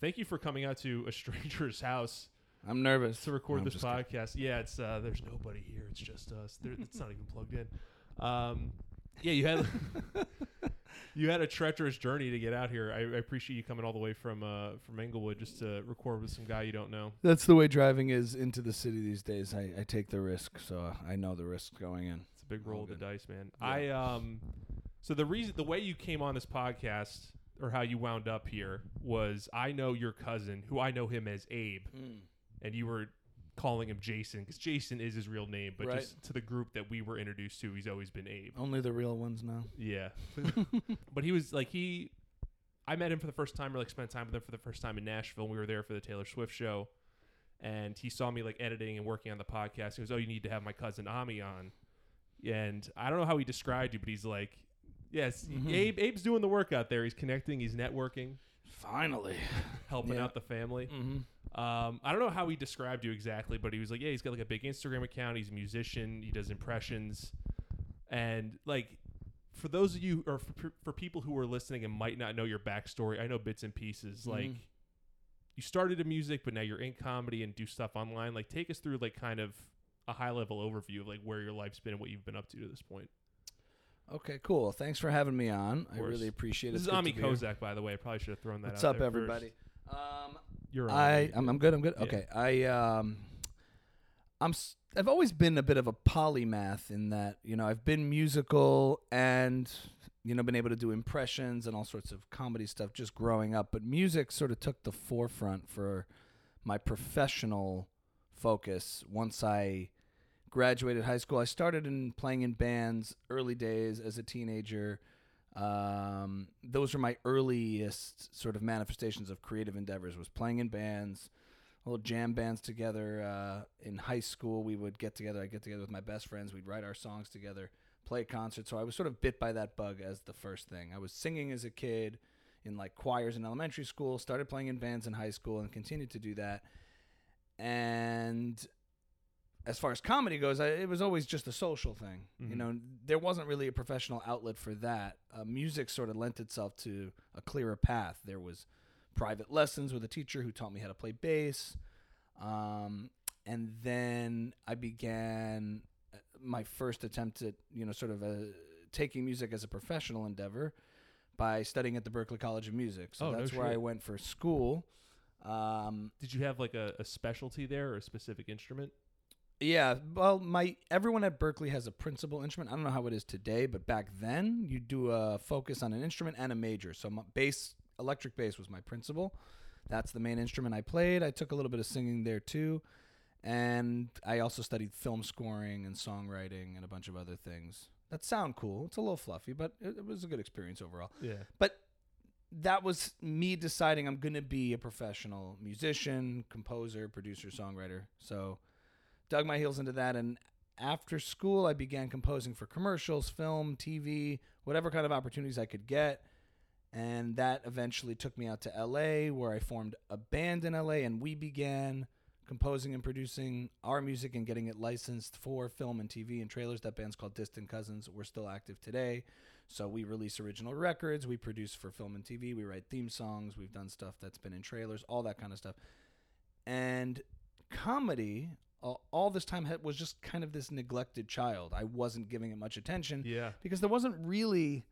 thank you for coming out to a stranger's house I'm nervous to record this just kidding. podcast. Yeah, it's uh, there's nobody here. It's just us. There, it's not even plugged in. Um, yeah, you had you had a treacherous journey to get out here. I, I appreciate you coming all the way from uh, from Englewood just to record with some guy you don't know. That's the way driving is into the city these days. I, I take the risk, so I know the risk going in. It's a big roll of the dice, man. Yeah. I um, so the reason the way you came on this podcast or how you wound up here was I know your cousin, who I know him as Abe, hmm. and you were calling him Jason because Jason is his real name, but Right. just to the group that we were introduced to, he's always been Abe. Only the real ones now. Yeah, but he was like he. I met him for the first time, or like spent time with him for the first time in Nashville. We were there for the Taylor Swift show, and he saw me like editing and working on the podcast. He goes, "Oh, you need to have my cousin Ami on," and I don't know how he described you, but he's like, "Yes, Mhm. Abe. Abe's doing the work out there. He's connecting. He's networking, Finally. helping Yeah. out the family." Mm-hmm. Um, I don't know how he described you exactly, but he was like, yeah, he's got like a big Instagram account. He's a musician. He does impressions, and like for those of you or for, for people who are listening and might not know your backstory, I know bits and pieces. Like Mhm. you started in music, but now you're in comedy and do stuff online. Like take us through like kind of a high level overview of like where your life's been and what you've been up to to this point. Okay, cool. Thanks for having me on. I course. really appreciate it. This It's is good Ami be here. Kozak, by the way. I probably should have thrown that What's out up, there everybody? first. Um, You're I I'm, I'm good. I'm good. Yeah. Okay. I um I'm s- I've always been a bit of a polymath in that, you know, I've been musical and you know been able to do impressions and all sorts of comedy stuff just growing up, but music sort of took the forefront for my professional focus once I graduated high school. I started in playing in bands early days as a teenager. Um, those were my earliest sort of manifestations of creative endeavors. Was playing in bands, little jam bands together. Uh, in high school, we would get together. I would get together with my best friends. We'd write our songs together, play concerts. So I was sort of bit by that bug as the first thing. I was singing as a kid in like choirs in elementary school. Started playing in bands in high school, and continued to do that. And as far as comedy goes, I, it was always just a social thing. You Mhm. know, there wasn't really a professional outlet for that. Uh, music sort of lent itself to a clearer path. There was private lessons with a teacher who taught me how to play bass. Um, and then I began uh, my first attempt at, you know, sort of a, taking music as a professional endeavor by studying at the Berklee College of Music. So Oh, no that's where I went for school. Um, Did you have like a, a specialty there or a specific instrument? Yeah, well, my everyone at Berklee has a principal instrument. I don't know how it is today, but back then you do a focus on an instrument and a major. So my bass, electric bass, was my principal. That's the main instrument I played. I took a little bit of singing there too, and I also studied film scoring and songwriting and a bunch of other things that sound cool. It's a little fluffy, but it, it was a good experience overall Yeah. but that was me deciding I'm going to be a professional musician, composer, producer, songwriter. So dug my heels into that and after school I began composing for commercials, film, TV, whatever kind of opportunities I could get. And that eventually took me out to LA where I formed a band in LA and we began composing and producing our music and getting it licensed for film and TV and trailers. That band's called Distant Cousins. We're still active today. So we release original records, we produce for film and TV, we write theme songs, we've done stuff that's been in trailers, all that kind of stuff. And comedy, all, this time was just kind of this neglected child. I wasn't giving it much attention Yeah. because there wasn't really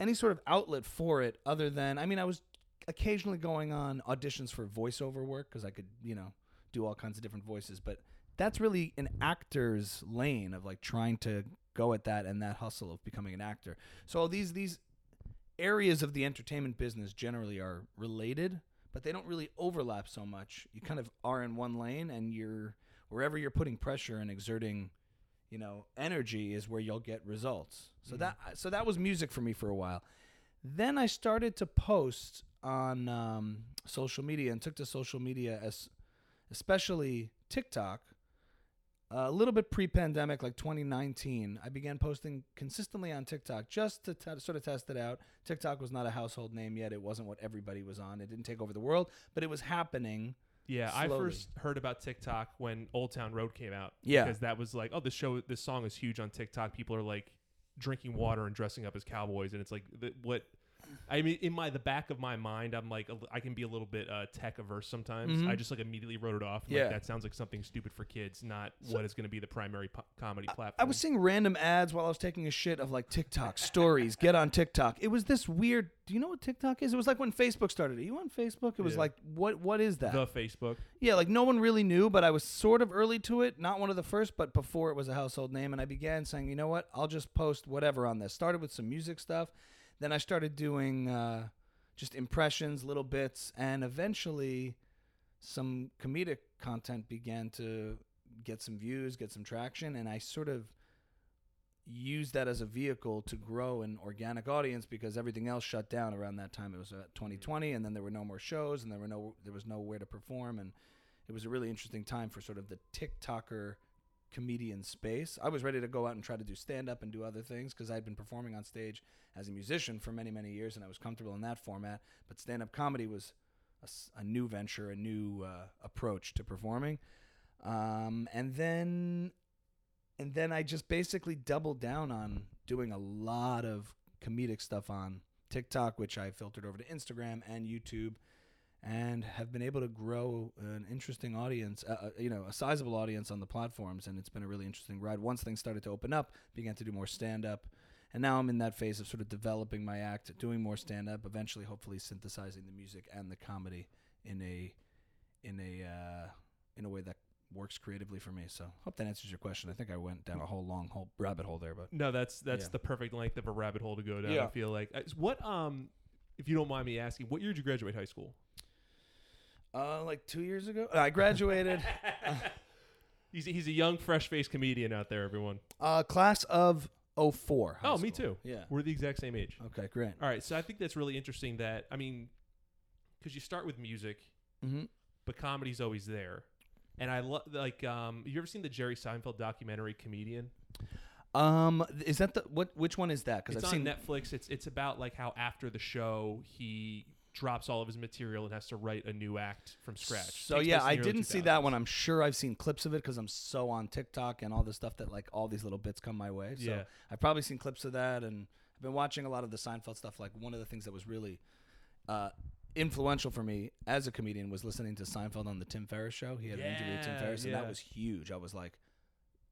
any sort of outlet for it other than I mean I was occasionally going on auditions for voiceover work because I could you know do all kinds of different voices but that's really an actor's lane of like trying to go at that and that hustle of becoming an actor so these these areas of the entertainment business generally are related but they don't really overlap so much you kind of are in one lane and you're wherever you're putting pressure and exerting you know energy is where you'll get results. So Mhm. that so that was music for me for a while. Then i started to post on um, social media and took to social media as especially tiktok a little bit pre-pandemic like 2019 i began posting consistently on tiktok just to t- sort of test it out. Tiktok was not a household name yet. It wasn't what everybody was on. It didn't take over the world but it was happening Yeah, I first heard about TikTok when Old Town Road came out. Yeah. because that was like, oh, this show, this song is huge on TikTok. People are like drinking water and dressing up as cowboys, and it's like the, what I mean, in my the back of my mind, I'm like, a I can be a little bit uh, tech averse sometimes. Mhm. I just like immediately wrote it off. Yeah. Like, that sounds like something stupid for kids, not what is going to be the primary po- comedy platform. I was seeing random ads while I was taking a shit of like TikTok stories. Get on TikTok. It was this weird. Do you know what TikTok is? It was like when Facebook started. Are you on Facebook? It was Yeah. like what? What is that? the Facebook. yeah, like no one really knew, but I was sort of early to it. Not one of the first, but before it was a household name. And I began saying, you know what? I'll just post whatever on this. Started with some music stuff. Then I started doing uh, just impressions, little bits, and eventually some comedic content began to get some views, get some traction, and I sort of used that as a vehicle to grow an organic audience because everything else shut down around that time. It was uh, 2020, and then there were no more shows, and there were no there was nowhere to perform, and it was a really interesting time for sort of the TikToker comedian space. I was ready to go out and try to do stand up and do other things because I'd been performing on stage as a musician for many many years, and I was comfortable in that format. But stand up comedy was a new venture, a new uh, approach to performing. Um, and then and then I just basically doubled down on doing a lot of comedic stuff on TikTok, which I filtered over to Instagram and YouTube, and have been able to grow an interesting audience, uh, uh, you know, a sizable audience on the platforms, and it's been a really interesting ride. Once things started to open up, began to do more stand up, and now I'm in that phase of sort of developing my act, doing more stand up, eventually, hopefully, synthesizing the music and the comedy in a in a uh, in a way that works creatively for me. So hope that answers your question. I think I went down a whole long whole rabbit hole there, but No, that's that's Yeah. the perfect length of a rabbit hole to go down. I feel like what um, if you don't mind me asking, what year did you graduate high school? Uh, like two years ago, I graduated. he's he's a young, fresh faced comedian out there. Everyone. uh, class of 04. high Oh, me school. too. Yeah. We're the exact same age. Okay, great. All right, so I think that's really interesting. That I mean, because you start with music, Mm-hmm. but comedy's always there. And I love like um, you ever seen the Jerry Seinfeld documentary Comedian? Um, is that the what? Which one is that? Because It's I've on seen Netflix. It's it's about like how after the show he drops all of his material and has to write a new act from scratch. So Takes yeah, I didn't see that one. I'm sure I've seen clips of it because I'm so on TikTok and all this stuff that like all these little bits come my way. So Yeah. I've probably seen clips of that, and I've been watching a lot of the Seinfeld stuff. Like one of the things that was really uh, influential for me as a comedian was listening to Seinfeld on the Tim Ferriss show. He had an interview with Tim Yeah, Ferriss, and that was huge. I was like,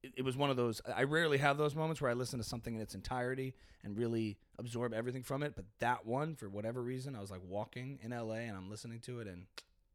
it, it was one of those. I rarely have those moments where I listen to something in its entirety and really absorb everything from it. But that one, for whatever reason, I was like walking in LA and I'm listening to it, and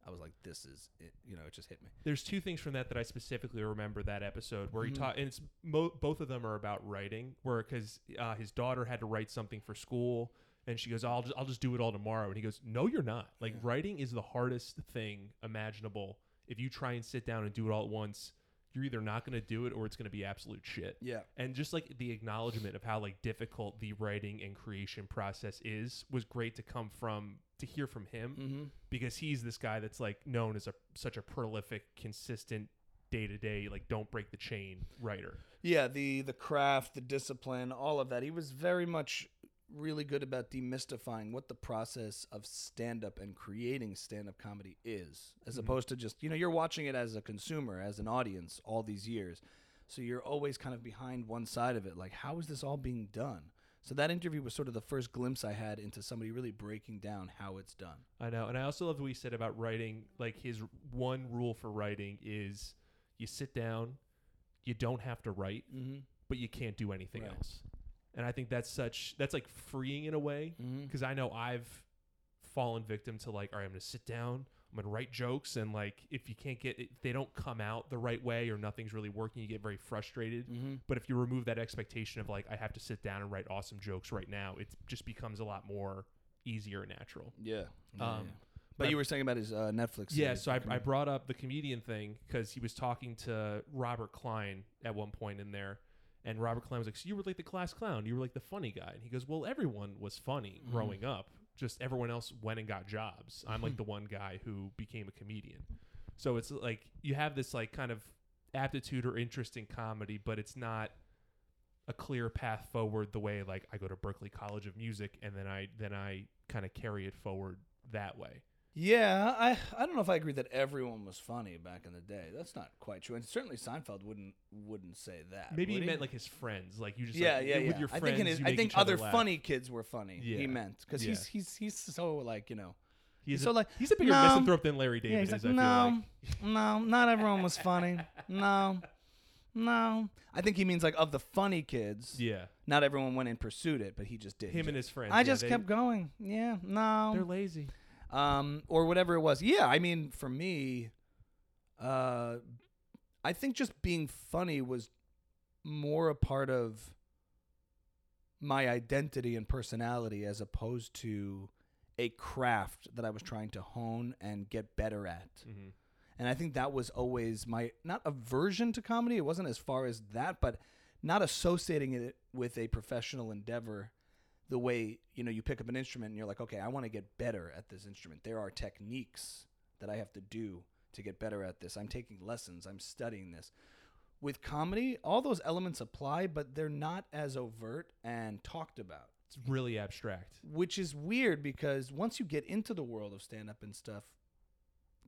I was like, this is it. You know, it just hit me. There's two things from that that I specifically remember that episode where he taught, and it's mo- both of them are about writing. Where because uh, his daughter had to write something for school, and she goes, "I'll just I'll just do it all tomorrow," and he goes, "No, you're not. Like Yeah. writing is the hardest thing imaginable. If you try and sit down and do it all at once, you're either not going to do it or it's going to be absolute shit." Yeah. and just like the acknowledgement of how like difficult the writing and creation process is was great to come from to hear from him Mm-hmm. because he's this guy that's like known as a such a prolific consistent day to day like don't break the chain writer Yeah, the the craft, the discipline, all of that. He was very much really good about demystifying what the process of stand up and creating stand up comedy is, as Mhm. opposed to just, you know, you're watching it as a consumer, as an audience all these years. So you're always kind of behind one side of it. Like, how is this all being done? So that interview was sort of the first glimpse I had into somebody really breaking down how it's done. i know and i also love what he said about writing like his one rule for writing is you sit down you don't have to write Mm-hmm. but you can't do anything Right. else and i think that's such that's like freeing in a way Mm-hmm. because I know I've fallen victim to like, all right, I'm gonna sit down, I'm gonna write jokes, and like, if you can't get, if they don't come out the right way or nothing's really working, you get very frustrated. Mm-hmm. But if you remove that expectation of like, I have to sit down and write awesome jokes right now, it just becomes a lot more easier and natural. Yeah. Um. But but- you were saying about his uh, Netflix. Yeah, series, so I, I brought up the comedian thing because he was talking to Robert Klein at one point in there, and Robert Klein was like, "So you were like the class clown, you were like the funny guy," and he goes, "Well, everyone was funny Mhm. growing up, just everyone else went and got jobs. I'm like the one guy who became a comedian." So it's like you have this like kind of aptitude or interest in comedy, but it's not a clear path forward the way like I go to Berklee College of Music and then I then I kind of carry it forward that way. Yeah, I I don't know if I agree that everyone was funny back in the day. That's not quite true, and certainly Seinfeld wouldn't wouldn't say that. Maybe would he meant like his friends, like you just yeah, like, yeah, with yeah. your I think in his, I think other laugh. funny kids were funny. Yeah. He meant because Yeah. he's he's he's so like you know. He's so a, like, he's a bigger no. misanthrope than Larry David yeah, is. like I feel no, like. no, not everyone was funny. No, no. I think he means like of the funny kids. Yeah, Not everyone went and pursued it, but he just did. him and his friends. I yeah, just they- kept going. Yeah, no. They're lazy. Um, or whatever it was. Yeah, I mean, for me, uh, I think just being funny was more a part of my identity and personality as opposed to a craft that I was trying to hone and get better at. hmm And I think that was always my not aversion to comedy. It wasn't as far as that, but not associating it with a professional endeavor the way, you know, you pick up an instrument and you're like, okay, I want to get better at this instrument. There are techniques that I have to do to get better at this. I'm taking lessons, I'm studying this. With comedy, all those elements apply, but they're not as overt and talked about It's really abstract. which is weird because once you get into the world of stand up and stuff,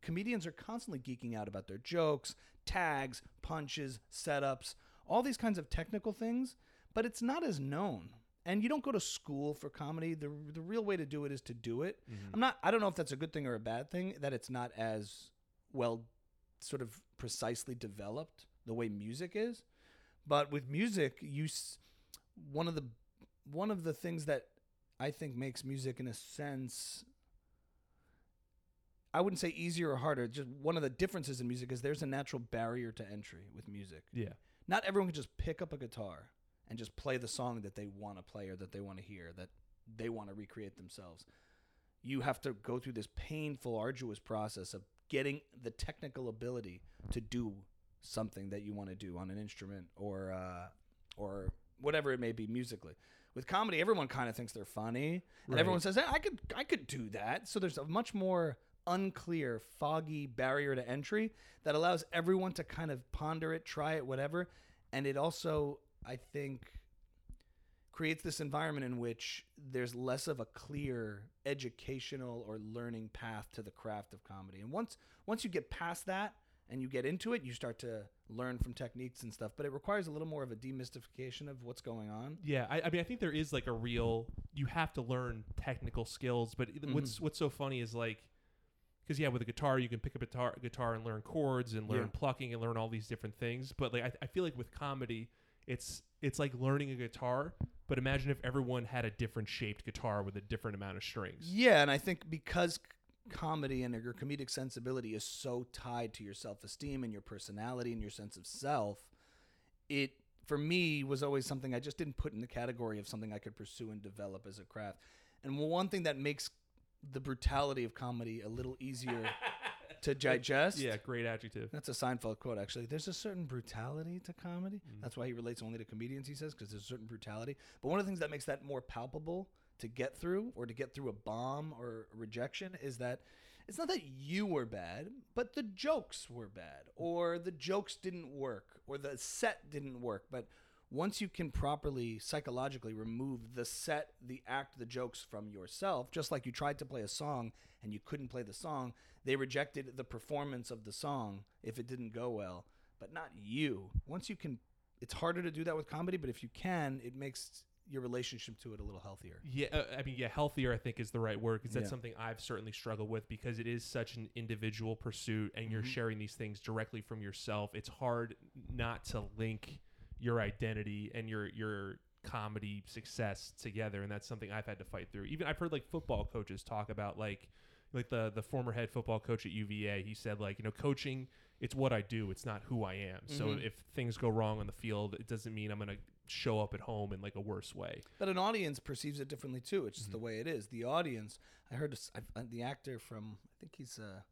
comedians are constantly geeking out about their jokes, tags, punches, setups, all these kinds of technical things, but it's not as known. And you don't go to school for comedy. The the real way to do it is to do it. Mhm. I'm not I don't know if that's a good thing or a bad thing that it's not as well sort of precisely developed the way music is. But with music, you one of the one of the things that I think makes music in a sense I wouldn't say easier or harder, just one of the differences in music is there's a natural barrier to entry with music. Yeah, Not everyone can just pick up a guitar and just play the song that they want to play or that they want to hear, that they want to recreate themselves. You have to go through this painful, arduous process of getting the technical ability to do something that you want to do on an instrument or uh, or whatever it may be musically. With comedy, everyone kind of thinks they're funny, and Right. everyone says, hey, "I could, I could do that." So there's a much more unclear, foggy barrier to entry that allows everyone to kind of ponder it, try it, whatever, and it also, I think, creates this environment in which there's less of a clear educational or learning path to the craft of comedy. And once once you get past that and you get into it, you start to learn from techniques and stuff. But it requires a little more of a demystification of what's going on. yeah. I, I mean, I think there is like a real. You have to learn technical skills, but Mm-hmm. what's what's so funny is like, because yeah, with a guitar you can pick up a guitar, guitar and learn chords and learn Yeah. plucking and learn all these different things. But like, I, I feel like with comedy, it's it's like learning a guitar. But imagine if everyone had a different shaped guitar with a different amount of strings. Yeah, and I think because comedy and your comedic sensibility is so tied to your self-esteem and your personality and your sense of self, it for me was always something I just didn't put in the category of something I could pursue and develop as a craft. And one thing that makes the brutality of comedy a little easier to digest. Yeah, great adjective. That's a Seinfeld quote, actually. There's a certain brutality to comedy. Mm. That's why he relates only to comedians, he says, because there's a certain brutality. But one of the things that makes that more palpable to get through or to get through a bomb or a rejection is that it's not that you were bad, but the jokes were bad, or the jokes didn't work, or the set didn't work. But once you can properly psychologically remove the set, the act, the jokes from yourself, just like you tried to play a song and you couldn't play the song, they rejected the performance of the song if it didn't go well, but not you. Once you can, it's harder to do that with comedy, but if you can, it makes your relationship to it a little healthier. Yeah, uh, I mean, yeah, healthier I think is the right word because that's Yeah. something I've certainly struggled with because it is such an individual pursuit and you're Mhm. sharing these things directly from yourself. It's hard not to link your identity and your your comedy success together, and that's something I've had to fight through. Even I've heard like football coaches talk about like like the the former head football coach at UVA. He said like you know coaching it's what I do, it's not who I am. So Mhm. if things go wrong on the field, it doesn't mean I'm gonna show up at home in like a worse way. But an audience perceives it differently too. It's just the Mhm. way it is. The audience. I heard this, I, uh, the actor from. I think he's uh,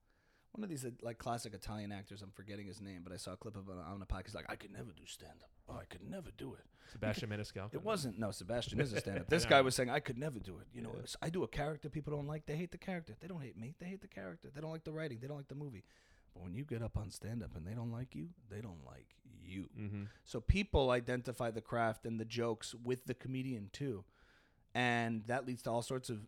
one of these uh, like classic Italian actors. I'm forgetting his name, but I saw a clip of him on a podcast. He's like, I could never do stand up. Oh, I could never do it. Sebastian Maniscalco. It wasn't. No, Sebastian is a stand up. This guy was saying, I could never do it. You know, Yeah. I do a character people don't like. They hate the character. They don't hate me. They hate the character. They don't like the writing. They don't like the movie. But when you get up on stand up and they don't like you, they don't like you. Mm-hmm. So people identify the craft and the jokes with the comedian too. And that leads to all sorts of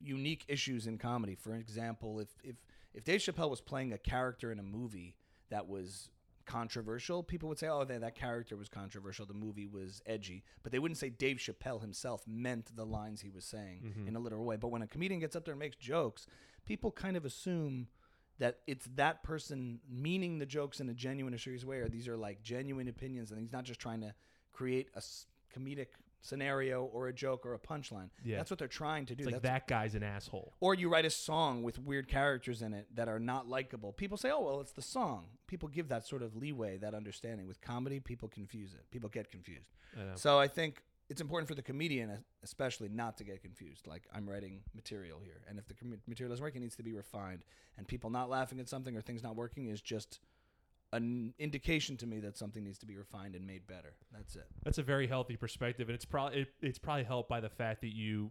unique issues in comedy. For example, if if if Dave Chappelle was playing a character in a movie that was controversial, people would say, "Oh, that, that character was controversial. The movie was edgy," but they wouldn't say Dave Chappelle himself meant the lines he was saying Mhm. in a literal way. But when a comedian gets up there and makes jokes, people kind of assume that it's that person meaning the jokes in a genuine serious way, or these are like genuine opinions, and he's not just trying to create a comedic scenario or a joke or a punchline. Yeah. That's what they're trying to do. It's like That's- that guy's an asshole. or you write a song with weird characters in it that are not likable. People say, "Oh, well, it's the song." People give that sort of leeway, that understanding. With comedy, people confuse it. People get confused. I. So I think it's important for the comedian, especially, not to get confused. Like I'm writing material here, and if the material doesn't work, it needs to be refined. And people not laughing at something or things not working is just an indication to me that something needs to be refined and made better. That's it. That's a very healthy perspective, and it's probably it, it's probably helped by the fact that you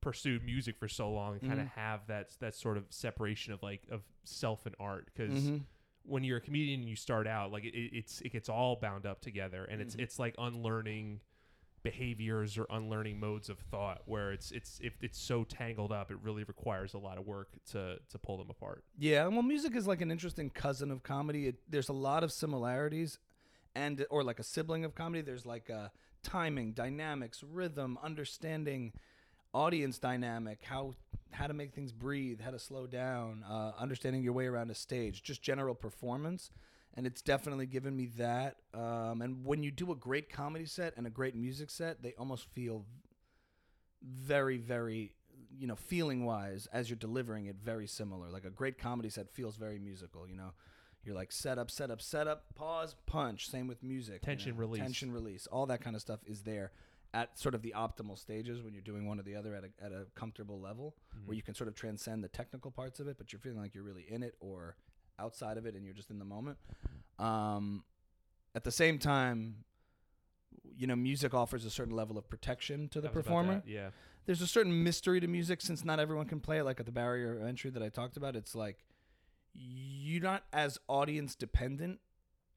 pursued music for so long and kind of Mhm. have that that sort of separation of like of self and art because Mhm. when you're a comedian and you start out like it, it- it's it gets all bound up together and it's Mhm. it's like unlearning behaviors or unlearning modes of thought where it's it's if it's so tangled up it really requires a lot of work to to pull them apart Yeah, well, music is like an interesting cousin of comedy. It, there's a lot of similarities, and or like a sibling of comedy. There's like uh, timing, dynamics, rhythm, understanding, audience dynamic, how how to make things breathe, how to slow down, uh, understanding your way around a stage, just general performance. And it's definitely given me that. Um, and when you do a great comedy set and a great music set, they almost feel very, very, you know, feeling wise as you're delivering it, very similar. Like a great comedy set feels very musical. You know, you're like set up, set up, set up, pause, punch. Same with music. you Tension know, release. tension release. All that kind of stuff is there at sort of the optimal stages when you're doing one or the other at a at a comfortable level where you can sort of transcend the technical parts of it, but you're feeling like you're really in it or outside of it and you're just in the moment. Um, at the same time, you know, music offers a certain level of protection to the performer. yeah. There's a certain mystery to music since not everyone can play it like at the barrier of entry that I talked about. It's like you're not as audience dependent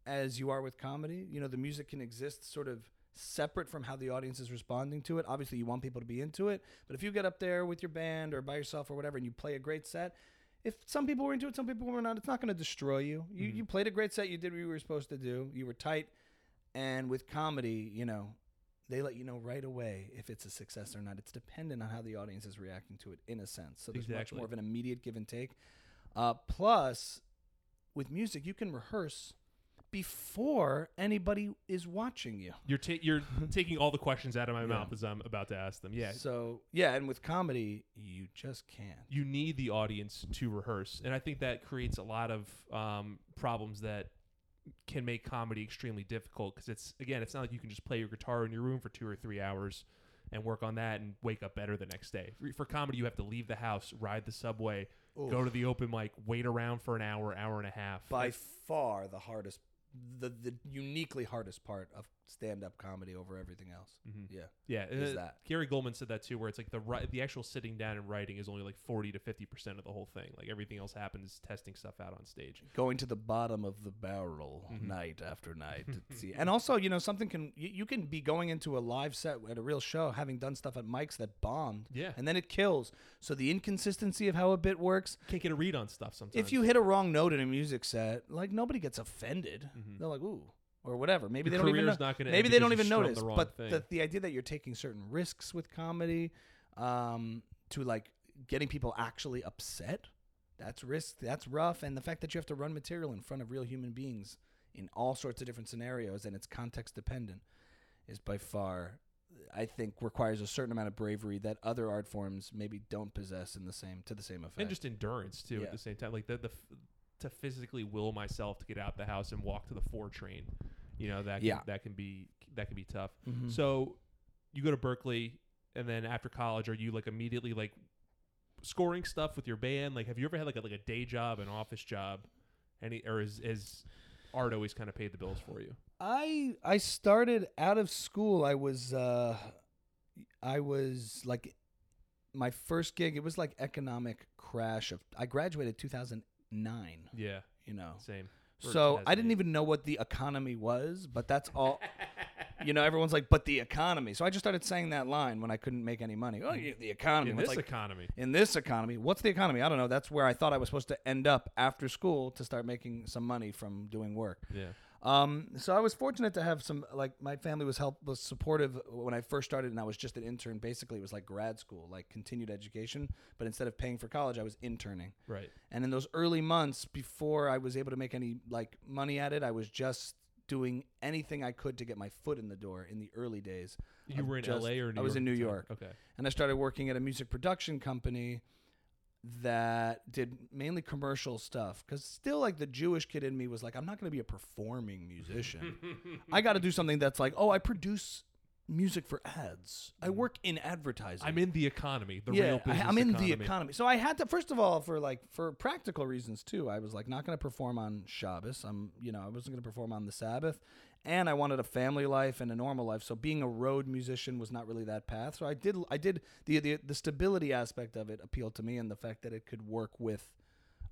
as you are with comedy. You know the music can exist sort of separate from how the audience is responding to it. Obviously you want people to be into it but if you get up there with your band or by yourself or whatever and you play a great set if some people were into it some people were not it's not going to destroy you you, Mhm. you played a great set you did what you were supposed to do you were tight and with comedy you know they let you know right away if it's a success or not. It's dependent on how the audience is reacting to it, in a sense. So there's Exactly. much more of an immediate give and take. Uh, plus, with music, you can rehearse before anybody is watching you. you're ta- you're taking all the questions out of my mouth as I'm about to ask them. Yeah. So yeah, and with comedy, you just can't. you need the audience to rehearse and i think that creates a lot of um, problems that can make comedy extremely difficult because it's again it's not like you can just play your guitar in your room for two or three hours and work on that and wake up better the next day. For, for comedy you have to leave the house ride the subway go to the open mic wait around for an hour hour and a half. By That's- far the hardest, the the uniquely hardest part of stand up comedy over everything else. Mhm. Yeah, yeah is uh, that. gary gulman said that too where it's like the ri- the actual sitting down and writing is only like 40 to 50 percent of the whole thing like everything else happens testing stuff out on stage going to the bottom of the barrel Mhm. night after night to see. And also, you know, something can you, you can be going into a live set at a real show, having done stuff at mics that bombed, yeah and then it kills. So the inconsistency of how a bit works. can't get a read on stuff sometimes If you hit a wrong note in a music set, like nobody gets offended. Mhm. They're like, ooh, or whatever. Maybe Your they don't even know. not Maybe they don't even notice. the but the, the idea that you're taking certain risks with comedy, um, to like getting people actually upset, that's risk. That's rough. And the fact that you have to run material in front of real human beings in all sorts of different scenarios and it's context dependent is by far. I think requires a certain amount of bravery that other art forms maybe don't possess in the same to the same effect. and just endurance too Yeah. at the same time like the, the f- to physically will myself to get out the house and walk to the four train you know that can, Yeah. that can be that can be tough Mhm. so you go to berklee and then after college are you like immediately like scoring stuff with your band like have you ever had like a, like a day job an office job any or is is art always kind of paid the bills for you I I started out of school. I was uh, I was like my first gig. It was like economic crash of. I graduated two thousand nine. yeah You know, same so I didn't even know what the economy was. But that's all. you know, everyone's like, but the economy. So I just started saying that line when I couldn't make any money. Oh, yeah, the economy. In It's this like, economy. in this economy, what's the economy? I don't know. That's where I thought I was supposed to end up after school to start making some money from doing work. Yeah. Um, so I was fortunate to have some like my family was help was supportive when I first started, and I was just an intern. Basically, it was like grad school, like continued education. But instead of paying for college, I was interning. Right. And in those early months before I was able to make any like money at it, I was just doing anything I could to get my foot in the door in the early days. You were in just- LA or New I was York in New? York. Okay. And I started working at a music production company that did mainly commercial stuff because still like the Jewish kid in me was like I'm not going to be a performing musician. I got to do something that's like, oh, I produce music for ads. I work in advertising. I'm in the economy, the yeah, real I, business I'm in economy. the economy. So I had to first of all for like for practical reasons too. I was like not going to perform on Shabbos. I'm you know I wasn't going to perform on the Sabbath, and I wanted a family life and a normal life. So being a road musician was not really that path. So I did I did the the, the stability aspect of it appealed to me, and the fact that it could work with.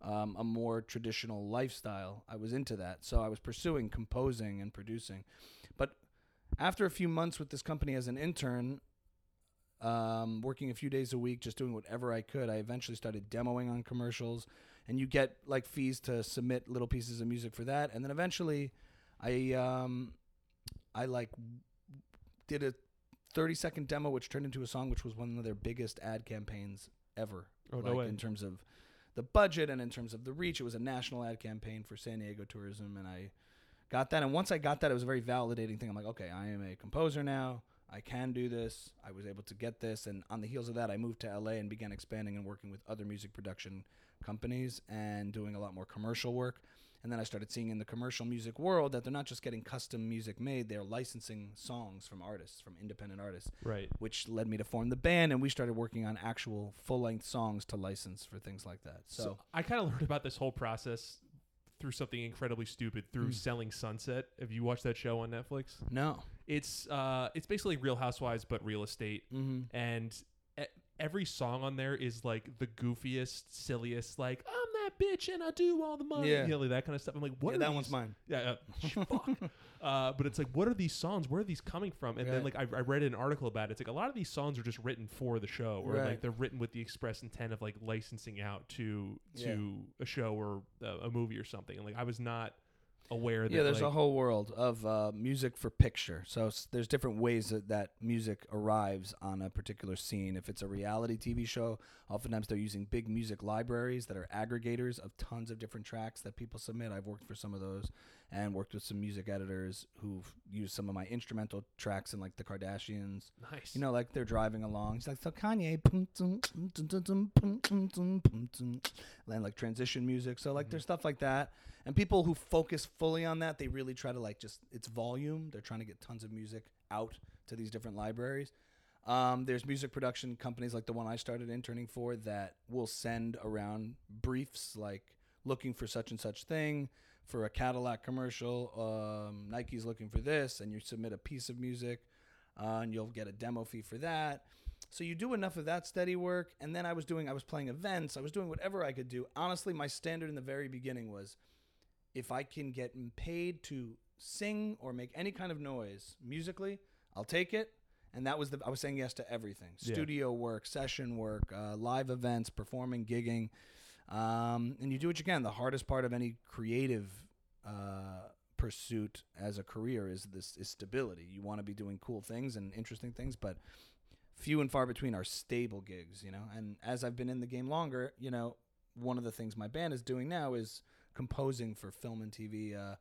Um, a more traditional lifestyle. I was into that. So I was pursuing composing and producing. After a few months with this company as an intern, um, working a few days a week, just doing whatever I could. I eventually started demoing on commercials, and you get like fees to submit little pieces of music for that. And then eventually, I um, I like did a thirty second demo, which turned into a song, which was one of their biggest ad campaigns ever. Oh, no way. in terms of the budget and in terms of the reach, it was a national ad campaign for San Diego tourism, and I got that. And once I got that, it was a very validating thing. I'm like, okay, I am a composer now. I can do this. I was able to get this. And on the heels of that, I moved to LA and began expanding and working with other music production companies and doing a lot more commercial work. And then I started seeing in the commercial music world that they're not just getting custom music made, they're licensing songs from artists, from independent artists, Right. which led me to form the band. And we started working on actual full length songs to license for things like that. So, So, I kind of learned about this whole process through something incredibly stupid through Mm. Selling Sunset. Have you watched that show on Netflix? no. It's uh it's basically Real Housewives but real estate Mm-hmm. and every song on there is like the goofiest, silliest like I'm that bitch and I do all the money, Yeah. you know, like that kind of stuff. I'm like, what Yeah, are that these? one's mine. Yeah, uh, fuck. Uh, but it's like, what are these songs? Where are these coming from? And then like I, I read an article about it. It's like a lot of these songs are just written for the show, or Right. like they're written with the express intent of like licensing out to to Yeah. a show or a, a movie or something. And like I was not aware that Yeah, there's like, a whole world of uh, music for picture. So there's different ways that, that music arrives on a particular scene. If it's a reality TV show, oftentimes they're using big music libraries that are aggregators of tons of different tracks that people submit. I've worked for some of those and worked with some music editors who've used some of my instrumental tracks in like the Kardashians. nice. You know, like they're driving along. It's like so Kanye, and like transition music. So like there's stuff like that, and people who focus fully on that, they really try to like just its volume. They're trying to get tons of music out to these different libraries. Um, there's music production companies like the one I started interning for that will send around briefs like looking for such and such thing for a Cadillac commercial. Um, Nike's looking for this, and you submit a piece of music uh, and you'll get a demo fee for that. So you do enough of that steady work, and then I was doing, I was playing events, I was doing whatever I could do. Honestly, my standard in the very beginning was, if I can get paid to sing or make any kind of noise musically, I'll take it. And that was the I was saying yes to everything: Yeah. studio work, session work, uh, live events, performing, gigging, um, and you do what you can. The hardest part of any creative uh, pursuit as a career is this is stability. You want to be doing cool things and interesting things, but few and far between are stable gigs, you know. And as I've been in the game longer, you know, one of the things my band is doing now is composing for film and TV, uh,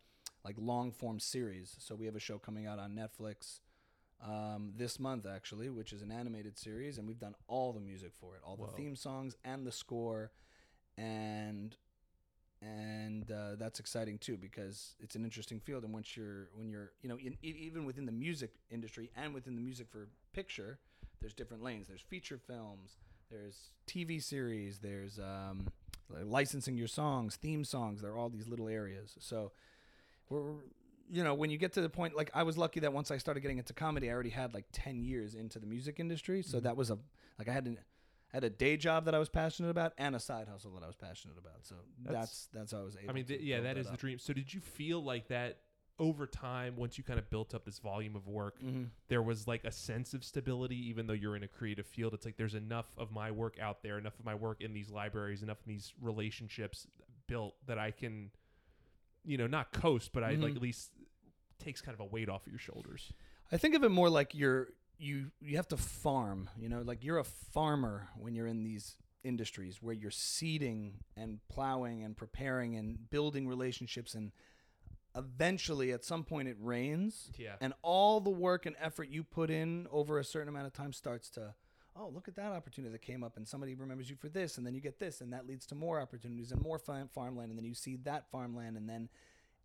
like long form series. So we have a show coming out on Netflix um, this month, actually, which is an animated series, and we've done all the music for it, all the Whoa. theme songs and the score, and and uh, that's exciting too because it's an interesting field. And once you're when you're you know in, even within the music industry and within the music for picture, there's different lanes. There's feature films. There's TV series. There's um, licensing your songs, theme songs. There are all these little areas. So we're you know when you get to the point like I was lucky that once I started getting into comedy, I already had like ten years into the music industry. So Mhm. that was a like I had an I had a day job that I was passionate about and a side hustle that I was passionate about. So That's- that's that's, how I was able. To I mean, th- yeah, build that is the dream. So did you feel like that over time, once you kind of built up this volume of work, Mm-hmm. there was like a sense of stability, even though you're in a creative field. It's like there's enough of my work out there, enough of my work in these libraries, enough of these relationships built that I can, you know, not coast, but I like Mhm. at least takes kind of a weight off of your shoulders. I think of it more like you're you you have to farm. You know, like you're a farmer when you're in these industries where you're seeding and plowing and preparing and building relationships and eventually at some point it rains Yeah. and all the work and effort you put in over a certain amount of time starts to oh look at that opportunity that came up and somebody remembers you for this and then you get this and that leads to more opportunities and more farm- farmland and then you see that farmland and then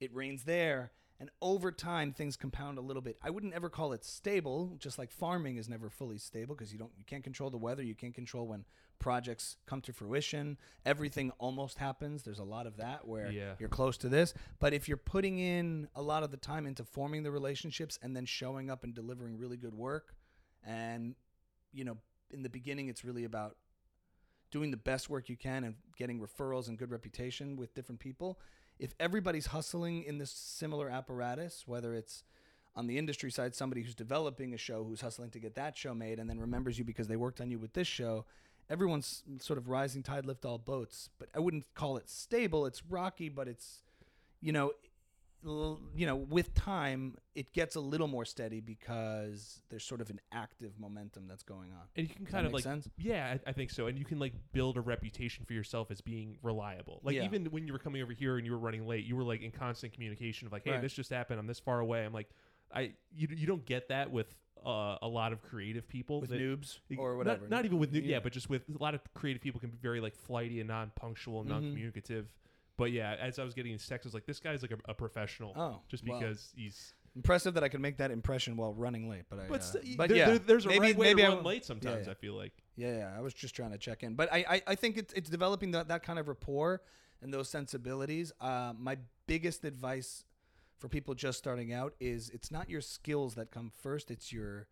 it rains there and over time things compound a little bit. I wouldn't ever call it stable just like farming is never fully stable because you don't you can't control the weather you can't control when projects come to fruition. Everything almost happens. There's a lot of that where Yeah. you're close to this. But if you're putting in a lot of the time into forming the relationships and then showing up and delivering really good work and you know in the beginning it's really about doing the best work you can and getting referrals and good reputation with different people if everybody's hustling in this similar apparatus whether it's on the industry side somebody who's developing a show who's hustling to get that show made and then remembers you because they worked on you with this show everyone's sort of rising tide lift all boats. But i wouldn't call it stable. It's rocky but it's you know you know with time it gets a little more steady because there's sort of an active momentum that's going on And you can Does kind of like sense? Yeah, I, I think so. And you can like build a reputation for yourself as being reliable. Like Yeah. even when you were coming over here and you were running late, you were like in constant communication of like, hey, Right. this just happened. I'm this far away. I'm like, I you you don't get that with uh, a lot of creative people with that- noobs or whatever Not, even with new, yeah. Yeah. but just with a lot of creative people can be very like flighty and non-punctual and Mhm. non-communicative. But yeah, as I was getting these texts, I was like, this guy's like a, a professional, oh just because he's. impressive that i could make that impression while running late but i But, uh, but there, yeah there- there's a maybe, right way maybe to I run w- late sometimes. yeah. I feel like. Yeah, yeah, I was just trying to check in, but I, I, I think it's it's developing that that kind of rapport and those sensibilities. Uh, my biggest advice for people just starting out is it's not your skills that come first; it's your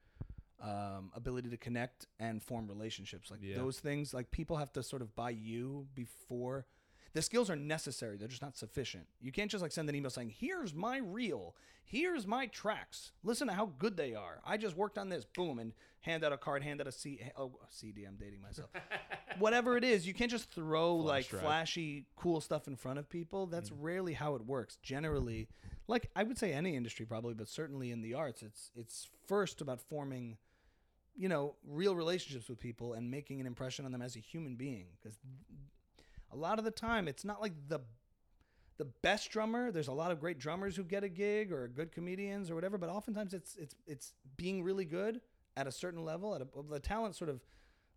um, ability to connect and form relationships. Like Yeah. those things, like people have to sort of buy you before. The skills are necessary; they're just not sufficient. You can't just like send an email saying, "Here's my reel, here's my tracks. Listen to how good they are. I just worked on this." Boom, and hand out a card, hand out a C. Oh, CD. I'm dating myself. Whatever it is, you can't just throw Flash like drive. flashy, cool stuff in front of people. That's mm-hmm. rarely how it works. Generally, like I would say any industry probably, but certainly in the arts, it's it's first about forming, you know, real relationships with people and making an impression on them as a human being. Because a lot of the time, it's not like the the best drummer. There's a lot of great drummers who get a gig or good comedians or whatever, but oftentimes it's it's it's being really good at a certain level. At a, the talent sort of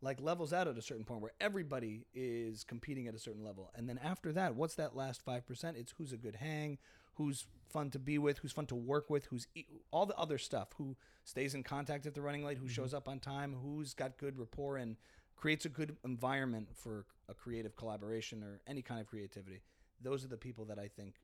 like levels out at a certain point where everybody is competing at a certain level, and then after that, what's that last five percent? It's who's a good hang, who's fun to be with, who's fun to work with, who's e- all the other stuff, who stays in contact if they're running late, who mm-hmm. shows up on time, who's got good rapport and creates a good environment for a creative collaboration or any kind of creativity. Those are the people that I think